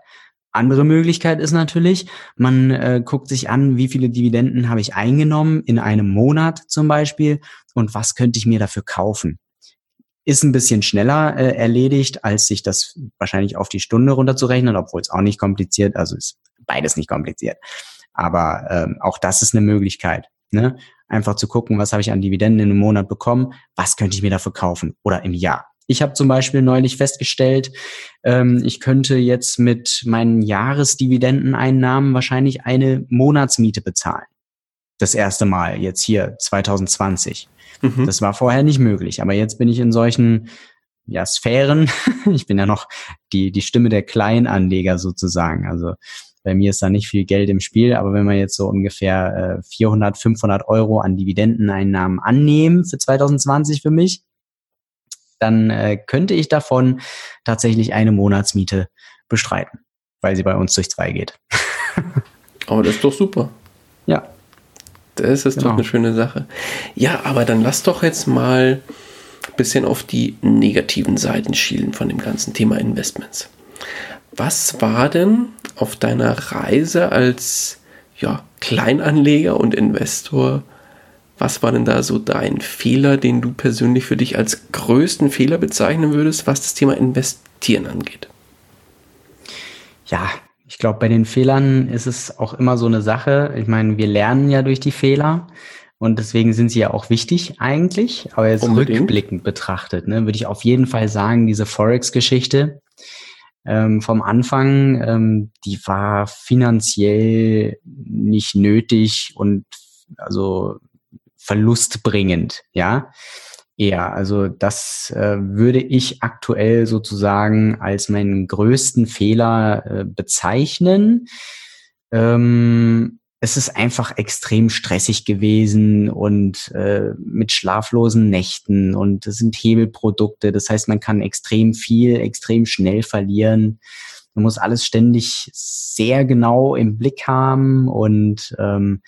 B: Andere Möglichkeit ist natürlich, man äh, guckt sich an, wie viele Dividenden habe ich eingenommen in einem Monat zum Beispiel und was könnte ich mir dafür kaufen. Ist ein bisschen schneller äh, erledigt, als sich das wahrscheinlich auf die Stunde runterzurechnen, obwohl es auch nicht kompliziert, also ist beides nicht kompliziert. Aber ähm, auch das ist eine Möglichkeit. Ne? Einfach zu gucken, was habe ich an Dividenden in einem Monat bekommen, was könnte ich mir dafür kaufen oder im Jahr. Ich habe zum Beispiel neulich festgestellt, ähm, ich könnte jetzt mit meinen Jahresdividendeneinnahmen wahrscheinlich eine Monatsmiete bezahlen. Das erste Mal jetzt hier 2020. Mhm. Das war vorher nicht möglich, aber jetzt bin ich in solchen ja, Sphären. ich bin ja noch die, die Stimme der Kleinanleger sozusagen. Also bei mir ist da nicht viel Geld im Spiel, aber wenn wir jetzt so ungefähr äh, 400, 500 Euro an Dividendeneinnahmen annehmen für 2020 für mich, dann äh, könnte ich davon tatsächlich eine Monatsmiete bestreiten, weil sie bei uns durch zwei geht.
A: aber das ist doch super.
B: Ja.
A: Das ist genau. doch eine schöne Sache. Ja, aber dann lass doch jetzt mal ein bisschen auf die negativen Seiten schielen von dem ganzen Thema Investments. Was war denn auf deiner Reise als ja, Kleinanleger und Investor, was war denn da so dein Fehler, den du persönlich für dich als größten Fehler bezeichnen würdest, was das Thema Investieren angeht?
B: Ja, ich glaube, bei den Fehlern ist es auch immer so eine Sache. Ich meine, wir lernen ja durch die Fehler und deswegen sind sie ja auch wichtig eigentlich. Aber jetzt Unbedingt. rückblickend betrachtet, ne, würde ich auf jeden Fall sagen, diese Forex-Geschichte, ähm, vom Anfang, ähm, die war finanziell nicht nötig und also verlustbringend, ja. Eher, also das äh, würde ich aktuell sozusagen als meinen größten Fehler äh, bezeichnen. Ähm, es ist einfach extrem stressig gewesen und äh, mit schlaflosen Nächten und es sind Hebelprodukte. Das heißt, man kann extrem viel, extrem schnell verlieren. Man muss alles ständig sehr genau im Blick haben und ähm,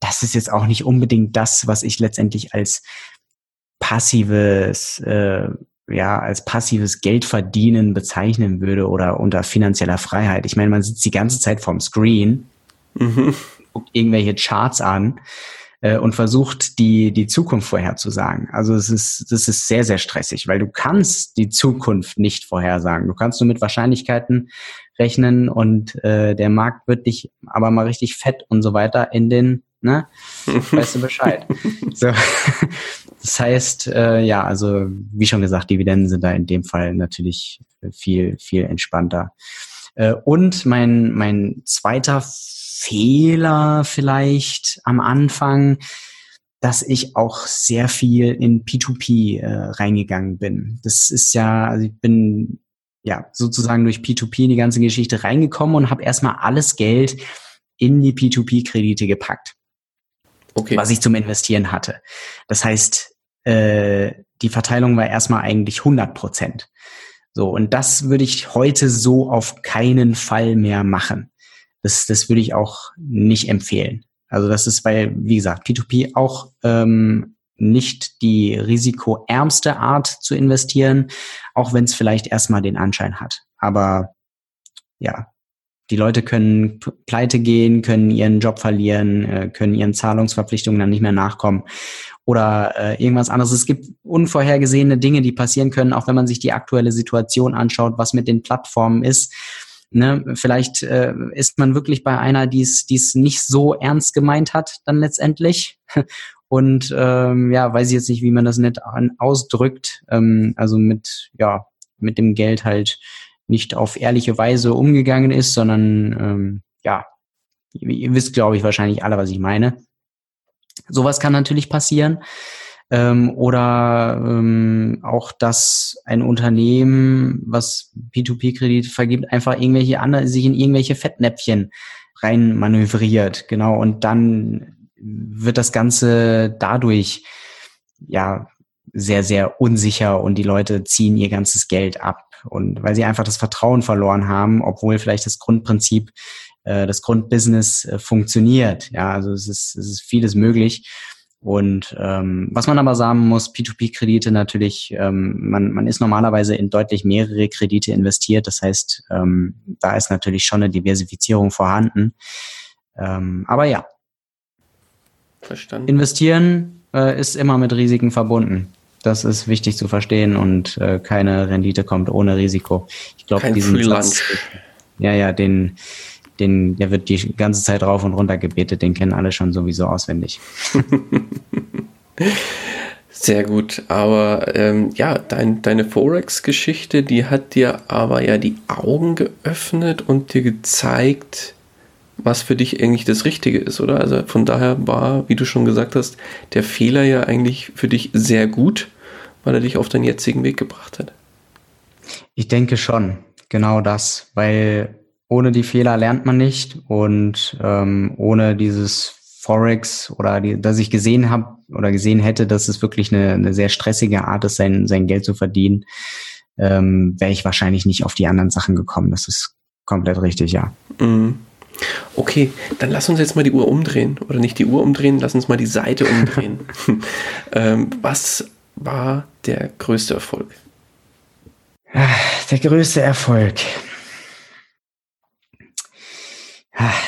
B: das ist jetzt auch nicht unbedingt das, was ich letztendlich als passives äh, ja, als passives Geldverdienen bezeichnen würde oder unter finanzieller Freiheit. Ich meine, man sitzt die ganze Zeit vorm Screen mhm guckt irgendwelche Charts an äh, und versucht, die, die Zukunft vorherzusagen. Also es ist, das ist sehr, sehr stressig, weil du kannst die Zukunft nicht vorhersagen. Du kannst nur mit Wahrscheinlichkeiten rechnen und äh, der Markt wird dich aber mal richtig fett und so weiter in den, ne? Weißt du Bescheid. so. Das heißt, äh, ja, also wie schon gesagt, Dividenden sind da in dem Fall natürlich viel, viel entspannter. Äh, und mein, mein zweiter Fehler vielleicht am Anfang, dass ich auch sehr viel in P2P äh, reingegangen bin. Das ist ja, also ich bin ja sozusagen durch P2P in die ganze Geschichte reingekommen und habe erstmal alles Geld in die P2P-Kredite gepackt, okay. was ich zum Investieren hatte. Das heißt, äh, die Verteilung war erstmal eigentlich 100 Prozent. So, und das würde ich heute so auf keinen Fall mehr machen. Das, das würde ich auch nicht empfehlen. Also das ist bei, wie gesagt, P2P auch ähm, nicht die risikoärmste Art zu investieren, auch wenn es vielleicht erstmal den Anschein hat. Aber ja, die Leute können pleite gehen, können ihren Job verlieren, äh, können ihren Zahlungsverpflichtungen dann nicht mehr nachkommen oder äh, irgendwas anderes. Es gibt unvorhergesehene Dinge, die passieren können, auch wenn man sich die aktuelle Situation anschaut, was mit den Plattformen ist. Ne, vielleicht äh, ist man wirklich bei einer, die es nicht so ernst gemeint hat, dann letztendlich. Und ähm, ja, weiß ich jetzt nicht, wie man das nett ausdrückt. Ähm, also mit, ja, mit dem Geld halt nicht auf ehrliche Weise umgegangen ist, sondern ähm, ja, ihr, ihr wisst, glaube ich, wahrscheinlich alle, was ich meine. Sowas kann natürlich passieren. Ähm, oder ähm, auch, dass ein Unternehmen, was P2P-Kredite vergibt, einfach irgendwelche andere, sich in irgendwelche Fettnäpfchen rein manövriert. Genau. Und dann wird das Ganze dadurch ja sehr, sehr unsicher und die Leute ziehen ihr ganzes Geld ab. Und weil sie einfach das Vertrauen verloren haben, obwohl vielleicht das Grundprinzip, äh, das Grundbusiness äh, funktioniert. Ja, also es ist, es ist vieles möglich. Und ähm, was man aber sagen muss, P2P-Kredite natürlich, ähm, man, man ist normalerweise in deutlich mehrere Kredite investiert. Das heißt, ähm, da ist natürlich schon eine Diversifizierung vorhanden. Ähm, aber ja. Verstanden. Investieren äh, ist immer mit Risiken verbunden. Das ist wichtig zu verstehen und äh, keine Rendite kommt ohne Risiko. Ich glaube, diesen Satz, ja, ja, den, den, der wird die ganze Zeit rauf und runter gebetet, den kennen alle schon sowieso auswendig.
A: Sehr gut, aber ähm, ja, dein, deine Forex-Geschichte, die hat dir aber ja die Augen geöffnet und dir gezeigt, was für dich eigentlich das Richtige ist, oder? Also von daher war, wie du schon gesagt hast, der Fehler ja eigentlich für dich sehr gut weil er dich auf deinen jetzigen Weg gebracht hat?
B: Ich denke schon, genau das, weil ohne die Fehler lernt man nicht und ähm, ohne dieses Forex oder die, dass ich gesehen habe oder gesehen hätte, dass es wirklich eine, eine sehr stressige Art ist, sein, sein Geld zu verdienen, ähm, wäre ich wahrscheinlich nicht auf die anderen Sachen gekommen. Das ist komplett richtig, ja. Mhm.
A: Okay, dann lass uns jetzt mal die Uhr umdrehen. Oder nicht die Uhr umdrehen, lass uns mal die Seite umdrehen. ähm, was war der größte Erfolg?
B: Der größte Erfolg.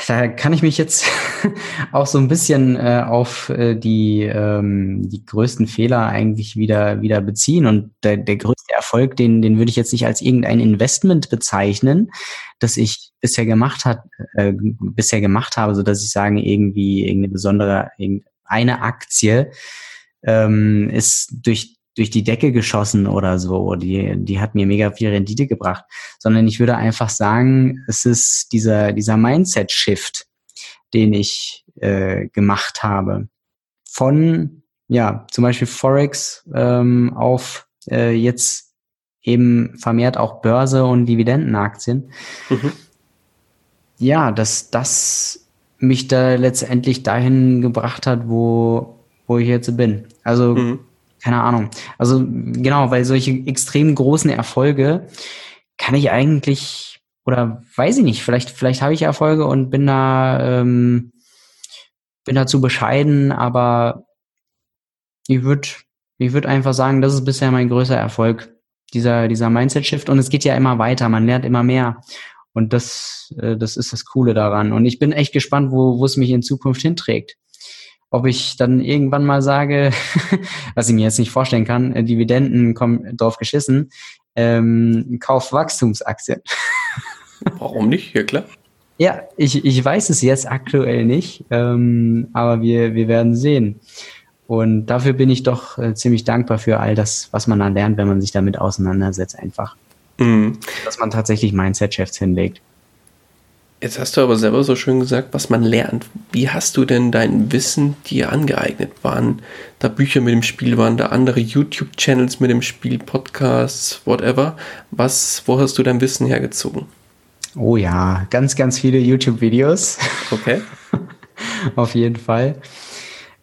B: Da kann ich mich jetzt auch so ein bisschen äh, auf äh, die, ähm, die größten Fehler eigentlich wieder, wieder beziehen. Und der, der größte Erfolg, den, den würde ich jetzt nicht als irgendein Investment bezeichnen, das ich bisher gemacht hat, äh, bisher gemacht habe, so dass ich sage, irgendwie irgendeine besondere, eine Aktie ähm, ist durch durch die Decke geschossen oder so. Die, die hat mir mega viel Rendite gebracht. Sondern ich würde einfach sagen, es ist dieser, dieser Mindset-Shift, den ich äh, gemacht habe. Von, ja, zum Beispiel Forex ähm, auf äh, jetzt eben vermehrt auch Börse und Dividendenaktien. Mhm. Ja, dass das mich da letztendlich dahin gebracht hat, wo, wo ich jetzt bin. Also mhm keine Ahnung. Also genau, weil solche extrem großen Erfolge kann ich eigentlich oder weiß ich nicht, vielleicht vielleicht habe ich Erfolge und bin da ähm, bin da zu bescheiden, aber ich würde ich würde einfach sagen, das ist bisher mein größter Erfolg, dieser dieser Mindset Shift und es geht ja immer weiter, man lernt immer mehr. Und das äh, das ist das coole daran. Und ich bin echt gespannt, wo wo es mich in Zukunft hinträgt ob ich dann irgendwann mal sage, was ich mir jetzt nicht vorstellen kann, äh, Dividenden kommen drauf geschissen, ähm, kauf Wachstumsaktien.
A: Warum nicht? Ja, klar.
B: Ja, ich, ich weiß es jetzt aktuell nicht, ähm, aber wir, wir werden sehen. Und dafür bin ich doch äh, ziemlich dankbar für all das, was man dann lernt, wenn man sich damit auseinandersetzt, einfach. Mhm. Dass man tatsächlich Mindset-Chefs hinlegt.
A: Jetzt hast du aber selber so schön gesagt, was man lernt. Wie hast du denn dein Wissen dir angeeignet? Waren da Bücher mit dem Spiel, waren da andere YouTube-Channels mit dem Spiel, Podcasts, whatever? Was, wo hast du dein Wissen hergezogen?
B: Oh ja, ganz, ganz viele YouTube-Videos.
A: Okay.
B: Auf jeden Fall.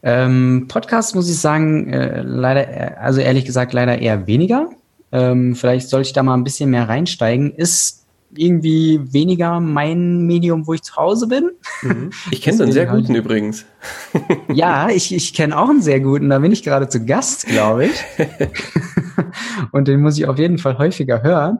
B: Ähm, Podcast muss ich sagen, äh, leider, also ehrlich gesagt, leider eher weniger. Ähm, vielleicht sollte ich da mal ein bisschen mehr reinsteigen. Ist irgendwie weniger mein Medium, wo ich zu Hause bin.
A: Mhm. Ich kenne einen sehr guten übrigens.
B: ja, ich, ich kenne auch einen sehr guten. Da bin ich gerade zu Gast, glaube ich. Und den muss ich auf jeden Fall häufiger hören.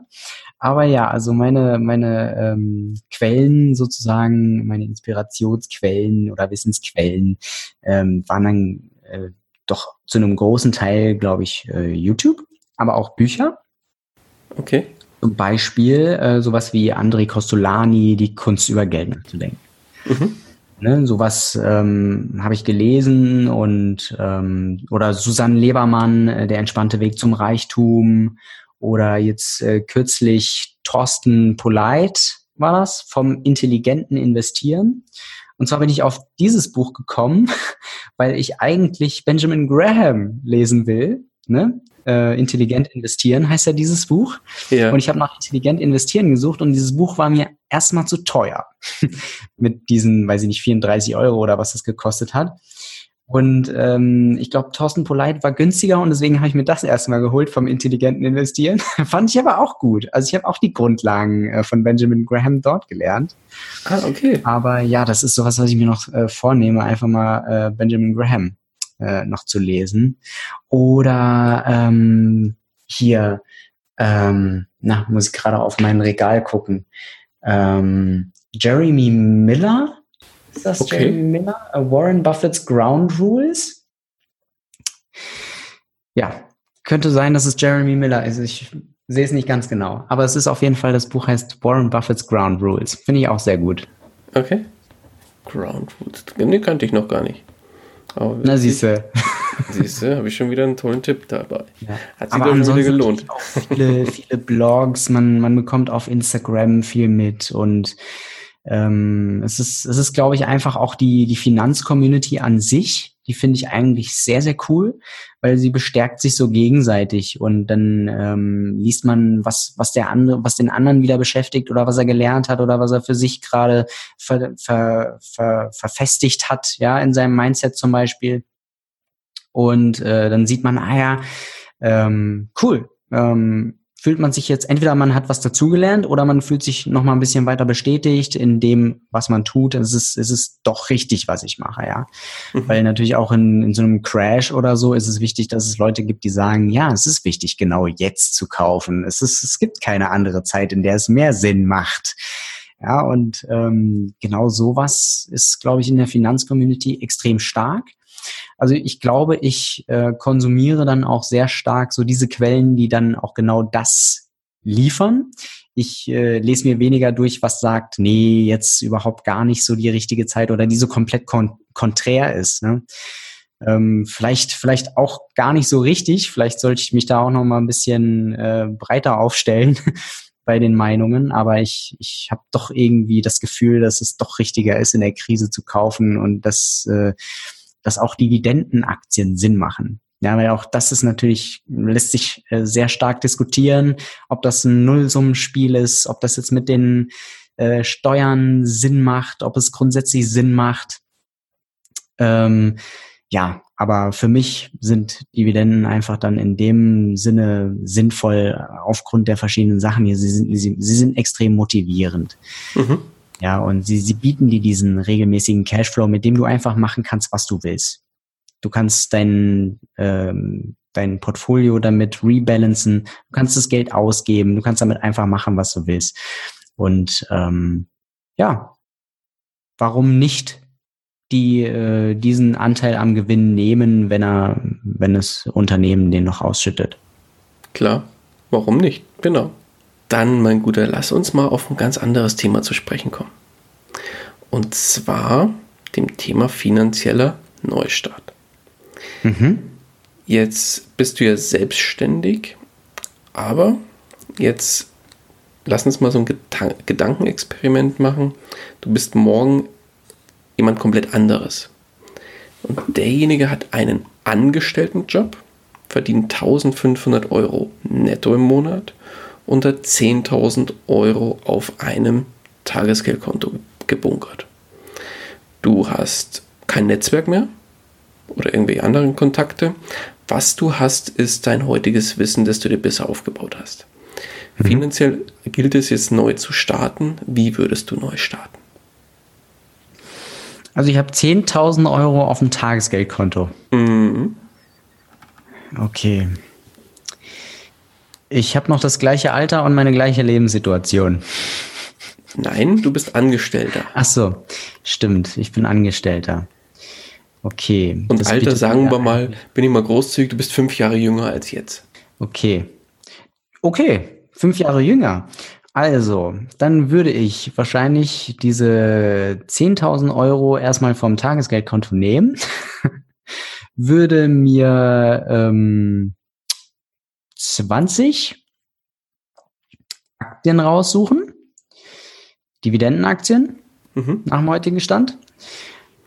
B: Aber ja, also meine, meine ähm, Quellen sozusagen, meine Inspirationsquellen oder Wissensquellen ähm, waren dann äh, doch zu einem großen Teil, glaube ich, äh, YouTube, aber auch Bücher.
A: Okay.
B: Zum Beispiel äh, sowas wie André Costolani, die Kunst über Geld nachzudenken. Mhm. Ne, sowas ähm, habe ich gelesen und ähm, oder Susanne Lebermann, äh, der entspannte Weg zum Reichtum oder jetzt äh, kürzlich Thorsten Polite war das vom intelligenten Investieren. Und zwar bin ich auf dieses Buch gekommen, weil ich eigentlich Benjamin Graham lesen will. Ne? Äh, intelligent investieren heißt ja dieses Buch. Ja. Und ich habe nach intelligent investieren gesucht und dieses Buch war mir erstmal zu teuer. Mit diesen, weiß ich nicht, 34 Euro oder was das gekostet hat. Und ähm, ich glaube, Thorsten Polite war günstiger und deswegen habe ich mir das erstmal geholt vom intelligenten Investieren. Fand ich aber auch gut. Also ich habe auch die Grundlagen äh, von Benjamin Graham dort gelernt.
A: Ah, okay.
B: Aber ja, das ist sowas, was ich mir noch äh, vornehme, einfach mal äh, Benjamin Graham äh, noch zu lesen. Oder ähm, hier, ähm, na, muss ich gerade auf mein Regal gucken. Ähm, Jeremy Miller ist das okay. Jeremy Miller? Uh, Warren Buffett's Ground Rules? Ja, könnte sein, dass es Jeremy Miller ist. Ich sehe es nicht ganz genau. Aber es ist auf jeden Fall, das Buch heißt Warren Buffett's Ground Rules. Finde ich auch sehr gut.
A: Okay. Ground Rules. Den kannte ich noch gar nicht.
B: Aber Na, siehst du.
A: Siehst du, habe ich schon wieder einen tollen Tipp dabei.
B: Ja. Hat sich doch wieder gelohnt. Auch viele, viele Blogs, man, man bekommt auf Instagram viel mit und ähm, es ist, es ist, glaube ich, einfach auch die, die Finanzcommunity an sich, die finde ich eigentlich sehr, sehr cool, weil sie bestärkt sich so gegenseitig und dann ähm, liest man, was, was der andere, was den anderen wieder beschäftigt oder was er gelernt hat oder was er für sich gerade ver, ver, ver, verfestigt hat, ja, in seinem Mindset zum Beispiel. Und äh, dann sieht man, ah ja, ähm, cool, ähm, fühlt man sich jetzt, entweder man hat was dazugelernt oder man fühlt sich noch mal ein bisschen weiter bestätigt in dem, was man tut. Es ist, es ist doch richtig, was ich mache, ja. Mhm. Weil natürlich auch in, in so einem Crash oder so ist es wichtig, dass es Leute gibt, die sagen, ja, es ist wichtig, genau jetzt zu kaufen. Es ist, es gibt keine andere Zeit, in der es mehr Sinn macht. Ja, und ähm, genau sowas ist, glaube ich, in der Finanzcommunity extrem stark. Also ich glaube, ich äh, konsumiere dann auch sehr stark so diese Quellen, die dann auch genau das liefern. Ich äh, lese mir weniger durch, was sagt, nee, jetzt überhaupt gar nicht so die richtige Zeit oder die so komplett kon konträr ist. Ne? Ähm, vielleicht, vielleicht auch gar nicht so richtig. Vielleicht sollte ich mich da auch noch mal ein bisschen äh, breiter aufstellen bei den Meinungen. Aber ich, ich habe doch irgendwie das Gefühl, dass es doch richtiger ist, in der Krise zu kaufen und dass äh, dass auch Dividendenaktien Sinn machen. Ja, weil auch das ist natürlich, lässt sich äh, sehr stark diskutieren, ob das ein Nullsummenspiel ist, ob das jetzt mit den äh, Steuern Sinn macht, ob es grundsätzlich Sinn macht. Ähm, ja, aber für mich sind Dividenden einfach dann in dem Sinne sinnvoll aufgrund der verschiedenen Sachen hier. Sie sind, sie, sie sind extrem motivierend. Mhm. Ja, und sie, sie bieten dir diesen regelmäßigen Cashflow, mit dem du einfach machen kannst, was du willst. Du kannst dein, ähm, dein Portfolio damit rebalancen, du kannst das Geld ausgeben, du kannst damit einfach machen, was du willst. Und ähm, ja, warum nicht die äh, diesen Anteil am Gewinn nehmen, wenn er, wenn das Unternehmen den noch ausschüttet?
A: Klar, warum nicht? Genau. Dann, mein Guter, lass uns mal auf ein ganz anderes Thema zu sprechen kommen. Und zwar dem Thema finanzieller Neustart. Mhm. Jetzt bist du ja selbstständig, aber jetzt lass uns mal so ein Gedankenexperiment machen. Du bist morgen jemand komplett anderes. Und derjenige hat einen Angestelltenjob, verdient 1500 Euro netto im Monat hat 10.000 Euro auf einem Tagesgeldkonto gebunkert. Du hast kein Netzwerk mehr oder irgendwelche anderen Kontakte. Was du hast, ist dein heutiges Wissen, das du dir bisher aufgebaut hast. Mhm. Finanziell gilt es jetzt neu zu starten. Wie würdest du neu starten?
B: Also ich habe 10.000 Euro auf dem Tagesgeldkonto. Mhm. Okay. Ich habe noch das gleiche Alter und meine gleiche Lebenssituation.
A: Nein, du bist Angestellter.
B: Ach so, stimmt. Ich bin Angestellter. Okay.
A: Und Alter, sagen wir mal, bin ich mal großzügig, du bist fünf Jahre jünger als jetzt.
B: Okay. Okay, fünf Jahre jünger. Also, dann würde ich wahrscheinlich diese 10.000 Euro erstmal vom Tagesgeldkonto nehmen, würde mir ähm, 20 Aktien raussuchen, Dividendenaktien mhm. nach dem heutigen Stand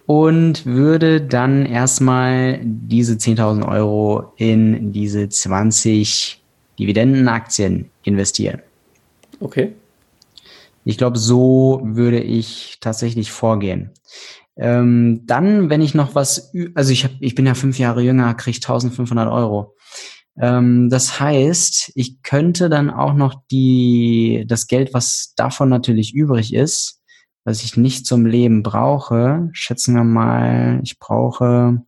B: und würde dann erstmal diese 10.000 Euro in diese 20 Dividendenaktien investieren.
A: Okay.
B: Ich glaube, so würde ich tatsächlich vorgehen. Ähm, dann, wenn ich noch was, also ich, hab, ich bin ja fünf Jahre jünger, kriege 1500 Euro. Ähm, das heißt, ich könnte dann auch noch die, das Geld, was davon natürlich übrig ist, was ich nicht zum Leben brauche, schätzen wir mal, ich brauche,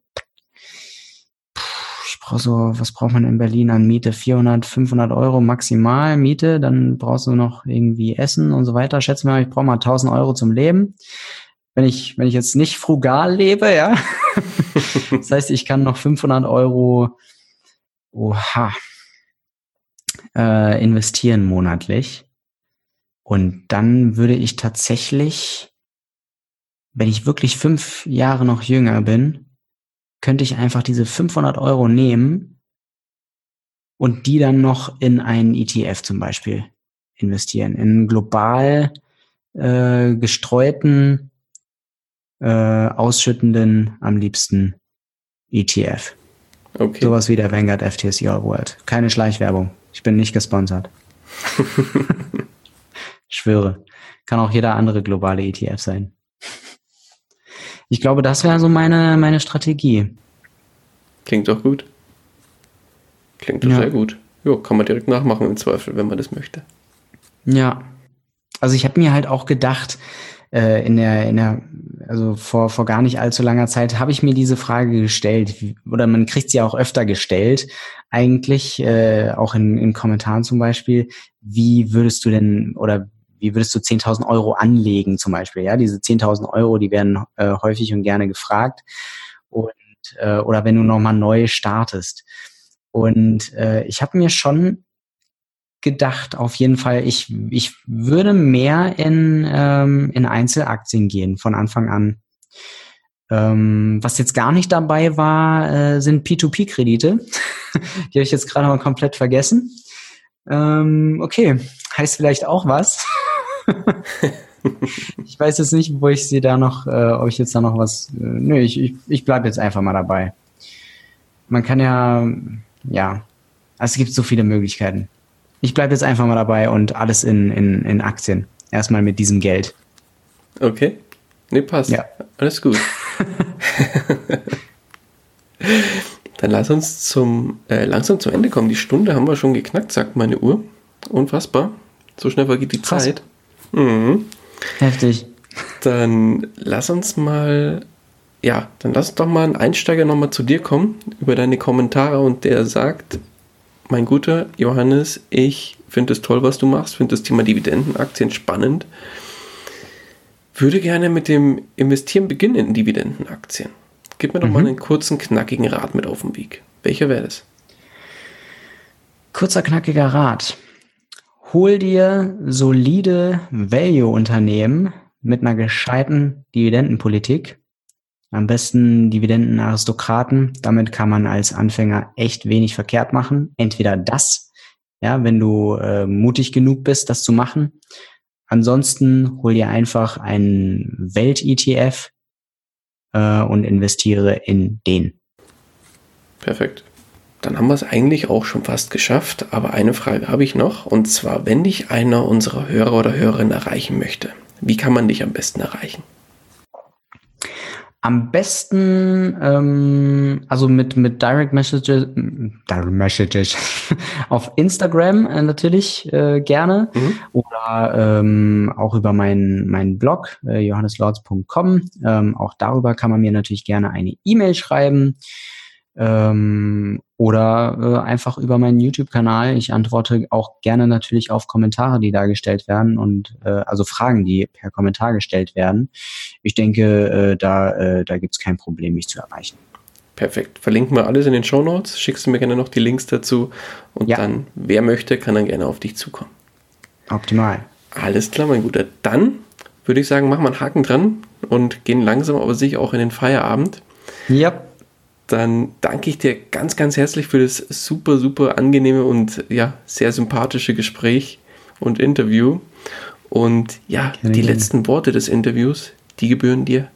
B: ich brauche so, was braucht man in Berlin an Miete? 400, 500 Euro maximal Miete, dann brauchst du noch irgendwie Essen und so weiter. Schätzen wir mal, ich brauche mal 1000 Euro zum Leben. Wenn ich, wenn ich jetzt nicht frugal lebe, ja, das heißt, ich kann noch 500 Euro, oha, äh, investieren monatlich. Und dann würde ich tatsächlich, wenn ich wirklich fünf Jahre noch jünger bin, könnte ich einfach diese 500 Euro nehmen und die dann noch in einen ETF zum Beispiel investieren, in global äh, gestreuten, äh, ausschüttenden, am liebsten ETF. Okay. Sowas wie der Vanguard FTSE All World. Keine Schleichwerbung. Ich bin nicht gesponsert. schwöre. Kann auch jeder andere globale ETF sein. Ich glaube, das wäre so meine, meine Strategie.
A: Klingt doch gut. Klingt doch ja. sehr gut. Ja, kann man direkt nachmachen im Zweifel, wenn man das möchte.
B: Ja. Also ich habe mir halt auch gedacht, äh, in der, in der, also vor, vor gar nicht allzu langer Zeit habe ich mir diese Frage gestellt, oder man kriegt sie auch öfter gestellt, eigentlich, äh, auch in, in Kommentaren zum Beispiel, wie würdest du denn, oder wie würdest du 10.000 Euro anlegen zum Beispiel? Ja, diese 10.000 Euro, die werden äh, häufig und gerne gefragt. Und, äh, oder wenn du nochmal neu startest. Und äh, ich habe mir schon gedacht, auf jeden Fall, ich, ich würde mehr in, ähm, in Einzelaktien gehen von Anfang an. Ähm, was jetzt gar nicht dabei war, äh, sind P2P-Kredite. Die habe ich jetzt gerade mal komplett vergessen. Ähm, okay, heißt vielleicht auch was. ich weiß jetzt nicht, wo ich sie da noch, äh, ob ich jetzt da noch was. Äh, nö, ich, ich, ich bleibe jetzt einfach mal dabei. Man kann ja, ja, also es gibt so viele Möglichkeiten. Ich bleibe jetzt einfach mal dabei und alles in, in, in Aktien. Erstmal mit diesem Geld.
A: Okay. Nee, passt. Ja. Alles gut. Dann lass uns zum, äh, langsam zum Ende kommen. Die Stunde haben wir schon geknackt, sagt meine Uhr. Unfassbar. So schnell vergeht die Krass. Zeit.
B: Mhm. Heftig.
A: Dann lass uns mal, ja, dann lass doch mal ein Einsteiger nochmal zu dir kommen über deine Kommentare und der sagt, mein guter Johannes, ich finde es toll, was du machst, finde das Thema Dividendenaktien spannend. Würde gerne mit dem Investieren beginnen in Dividendenaktien. Gib mir doch mhm. mal einen kurzen, knackigen Rat mit auf den Weg. Welcher wäre das?
B: Kurzer, knackiger Rat. Hol dir solide Value-Unternehmen mit einer gescheiten Dividendenpolitik. Am besten Dividendenaristokraten. Damit kann man als Anfänger echt wenig verkehrt machen. Entweder das ja, wenn du äh, mutig genug bist, das zu machen. Ansonsten hol dir einfach einen Welt-ETF äh, und investiere in den.
A: Perfekt. Dann haben wir es eigentlich auch schon fast geschafft, aber eine Frage habe ich noch, und zwar, wenn dich einer unserer Hörer oder Hörerinnen erreichen möchte, wie kann man dich am besten erreichen?
B: Am besten, ähm, also mit, mit Direct Messages, Direct Messages auf Instagram äh, natürlich äh, gerne mhm. oder ähm, auch über meinen mein Blog äh, johanneslords.com. Ähm, auch darüber kann man mir natürlich gerne eine E-Mail schreiben ähm, oder äh, einfach über meinen YouTube-Kanal. Ich antworte auch gerne natürlich auf Kommentare, die da gestellt werden und äh, also Fragen, die per Kommentar gestellt werden. Ich denke, äh, da, äh, da gibt es kein Problem, mich zu erreichen.
A: Perfekt. Verlinken wir alles in den Show Notes. Schickst du mir gerne noch die Links dazu und ja. dann, wer möchte, kann dann gerne auf dich zukommen.
B: Optimal.
A: Alles klar, mein Guter. Dann würde ich sagen, machen wir einen Haken dran und gehen langsam aber sicher auch in den Feierabend.
B: Ja
A: dann danke ich dir ganz, ganz herzlich für das super, super angenehme und ja, sehr sympathische Gespräch und Interview. Und ja, Gerne. die letzten Worte des Interviews, die gebühren dir.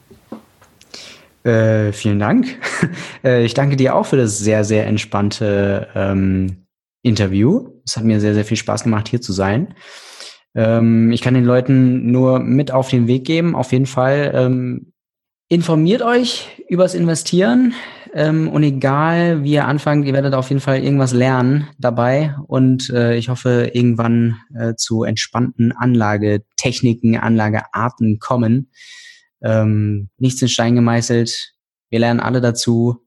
B: Äh, vielen Dank. Äh, ich danke dir auch für das sehr, sehr entspannte ähm, Interview. Es hat mir sehr, sehr viel Spaß gemacht, hier zu sein. Ähm, ich kann den Leuten nur mit auf den Weg geben. Auf jeden Fall ähm, informiert euch übers Investieren. Ähm, und egal, wie ihr anfangt, ihr werdet auf jeden Fall irgendwas lernen dabei. Und äh, ich hoffe, irgendwann äh, zu entspannten Anlagetechniken, Anlagearten kommen. Ähm, nichts in Stein gemeißelt. Wir lernen alle dazu.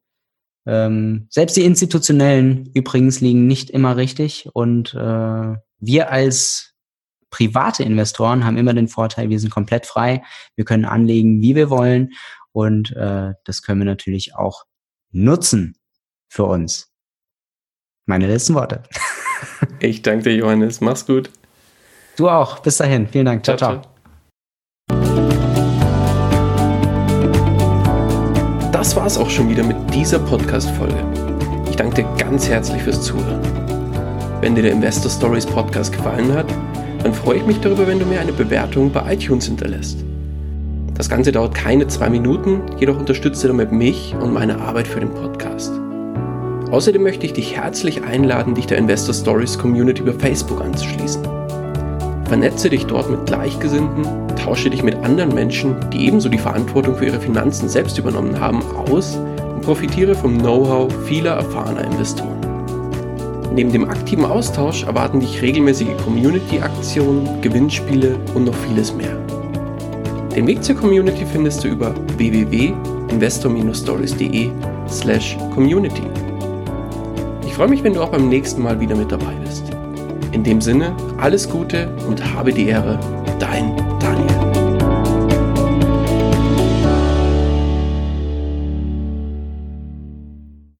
B: Ähm, selbst die institutionellen übrigens liegen nicht immer richtig. Und äh, wir als private Investoren haben immer den Vorteil, wir sind komplett frei. Wir können anlegen, wie wir wollen. Und äh, das können wir natürlich auch nutzen für uns. Meine letzten Worte.
A: ich danke dir, Johannes. Mach's gut.
B: Du auch. Bis dahin. Vielen Dank. ciao. ciao. ciao.
A: Das war's auch schon wieder mit dieser Podcast-Folge. Ich danke dir ganz herzlich fürs Zuhören. Wenn dir der Investor Stories Podcast gefallen hat, dann freue ich mich darüber, wenn du mir eine Bewertung bei iTunes hinterlässt. Das Ganze dauert keine zwei Minuten, jedoch unterstützt ihr damit mich und meine Arbeit für den Podcast. Außerdem möchte ich dich herzlich einladen, dich der Investor Stories Community über Facebook anzuschließen. Vernetze dich dort mit Gleichgesinnten, tausche dich mit anderen Menschen, die ebenso die Verantwortung für ihre Finanzen selbst übernommen haben, aus und profitiere vom Know-how vieler erfahrener Investoren. Neben dem aktiven Austausch erwarten dich regelmäßige Community-Aktionen, Gewinnspiele und noch vieles mehr. Den Weg zur Community findest du über www.investor-stories.de slash community. Ich freue mich, wenn du auch beim nächsten Mal wieder mit dabei bist. In dem Sinne, alles Gute und habe die Ehre, dein Daniel.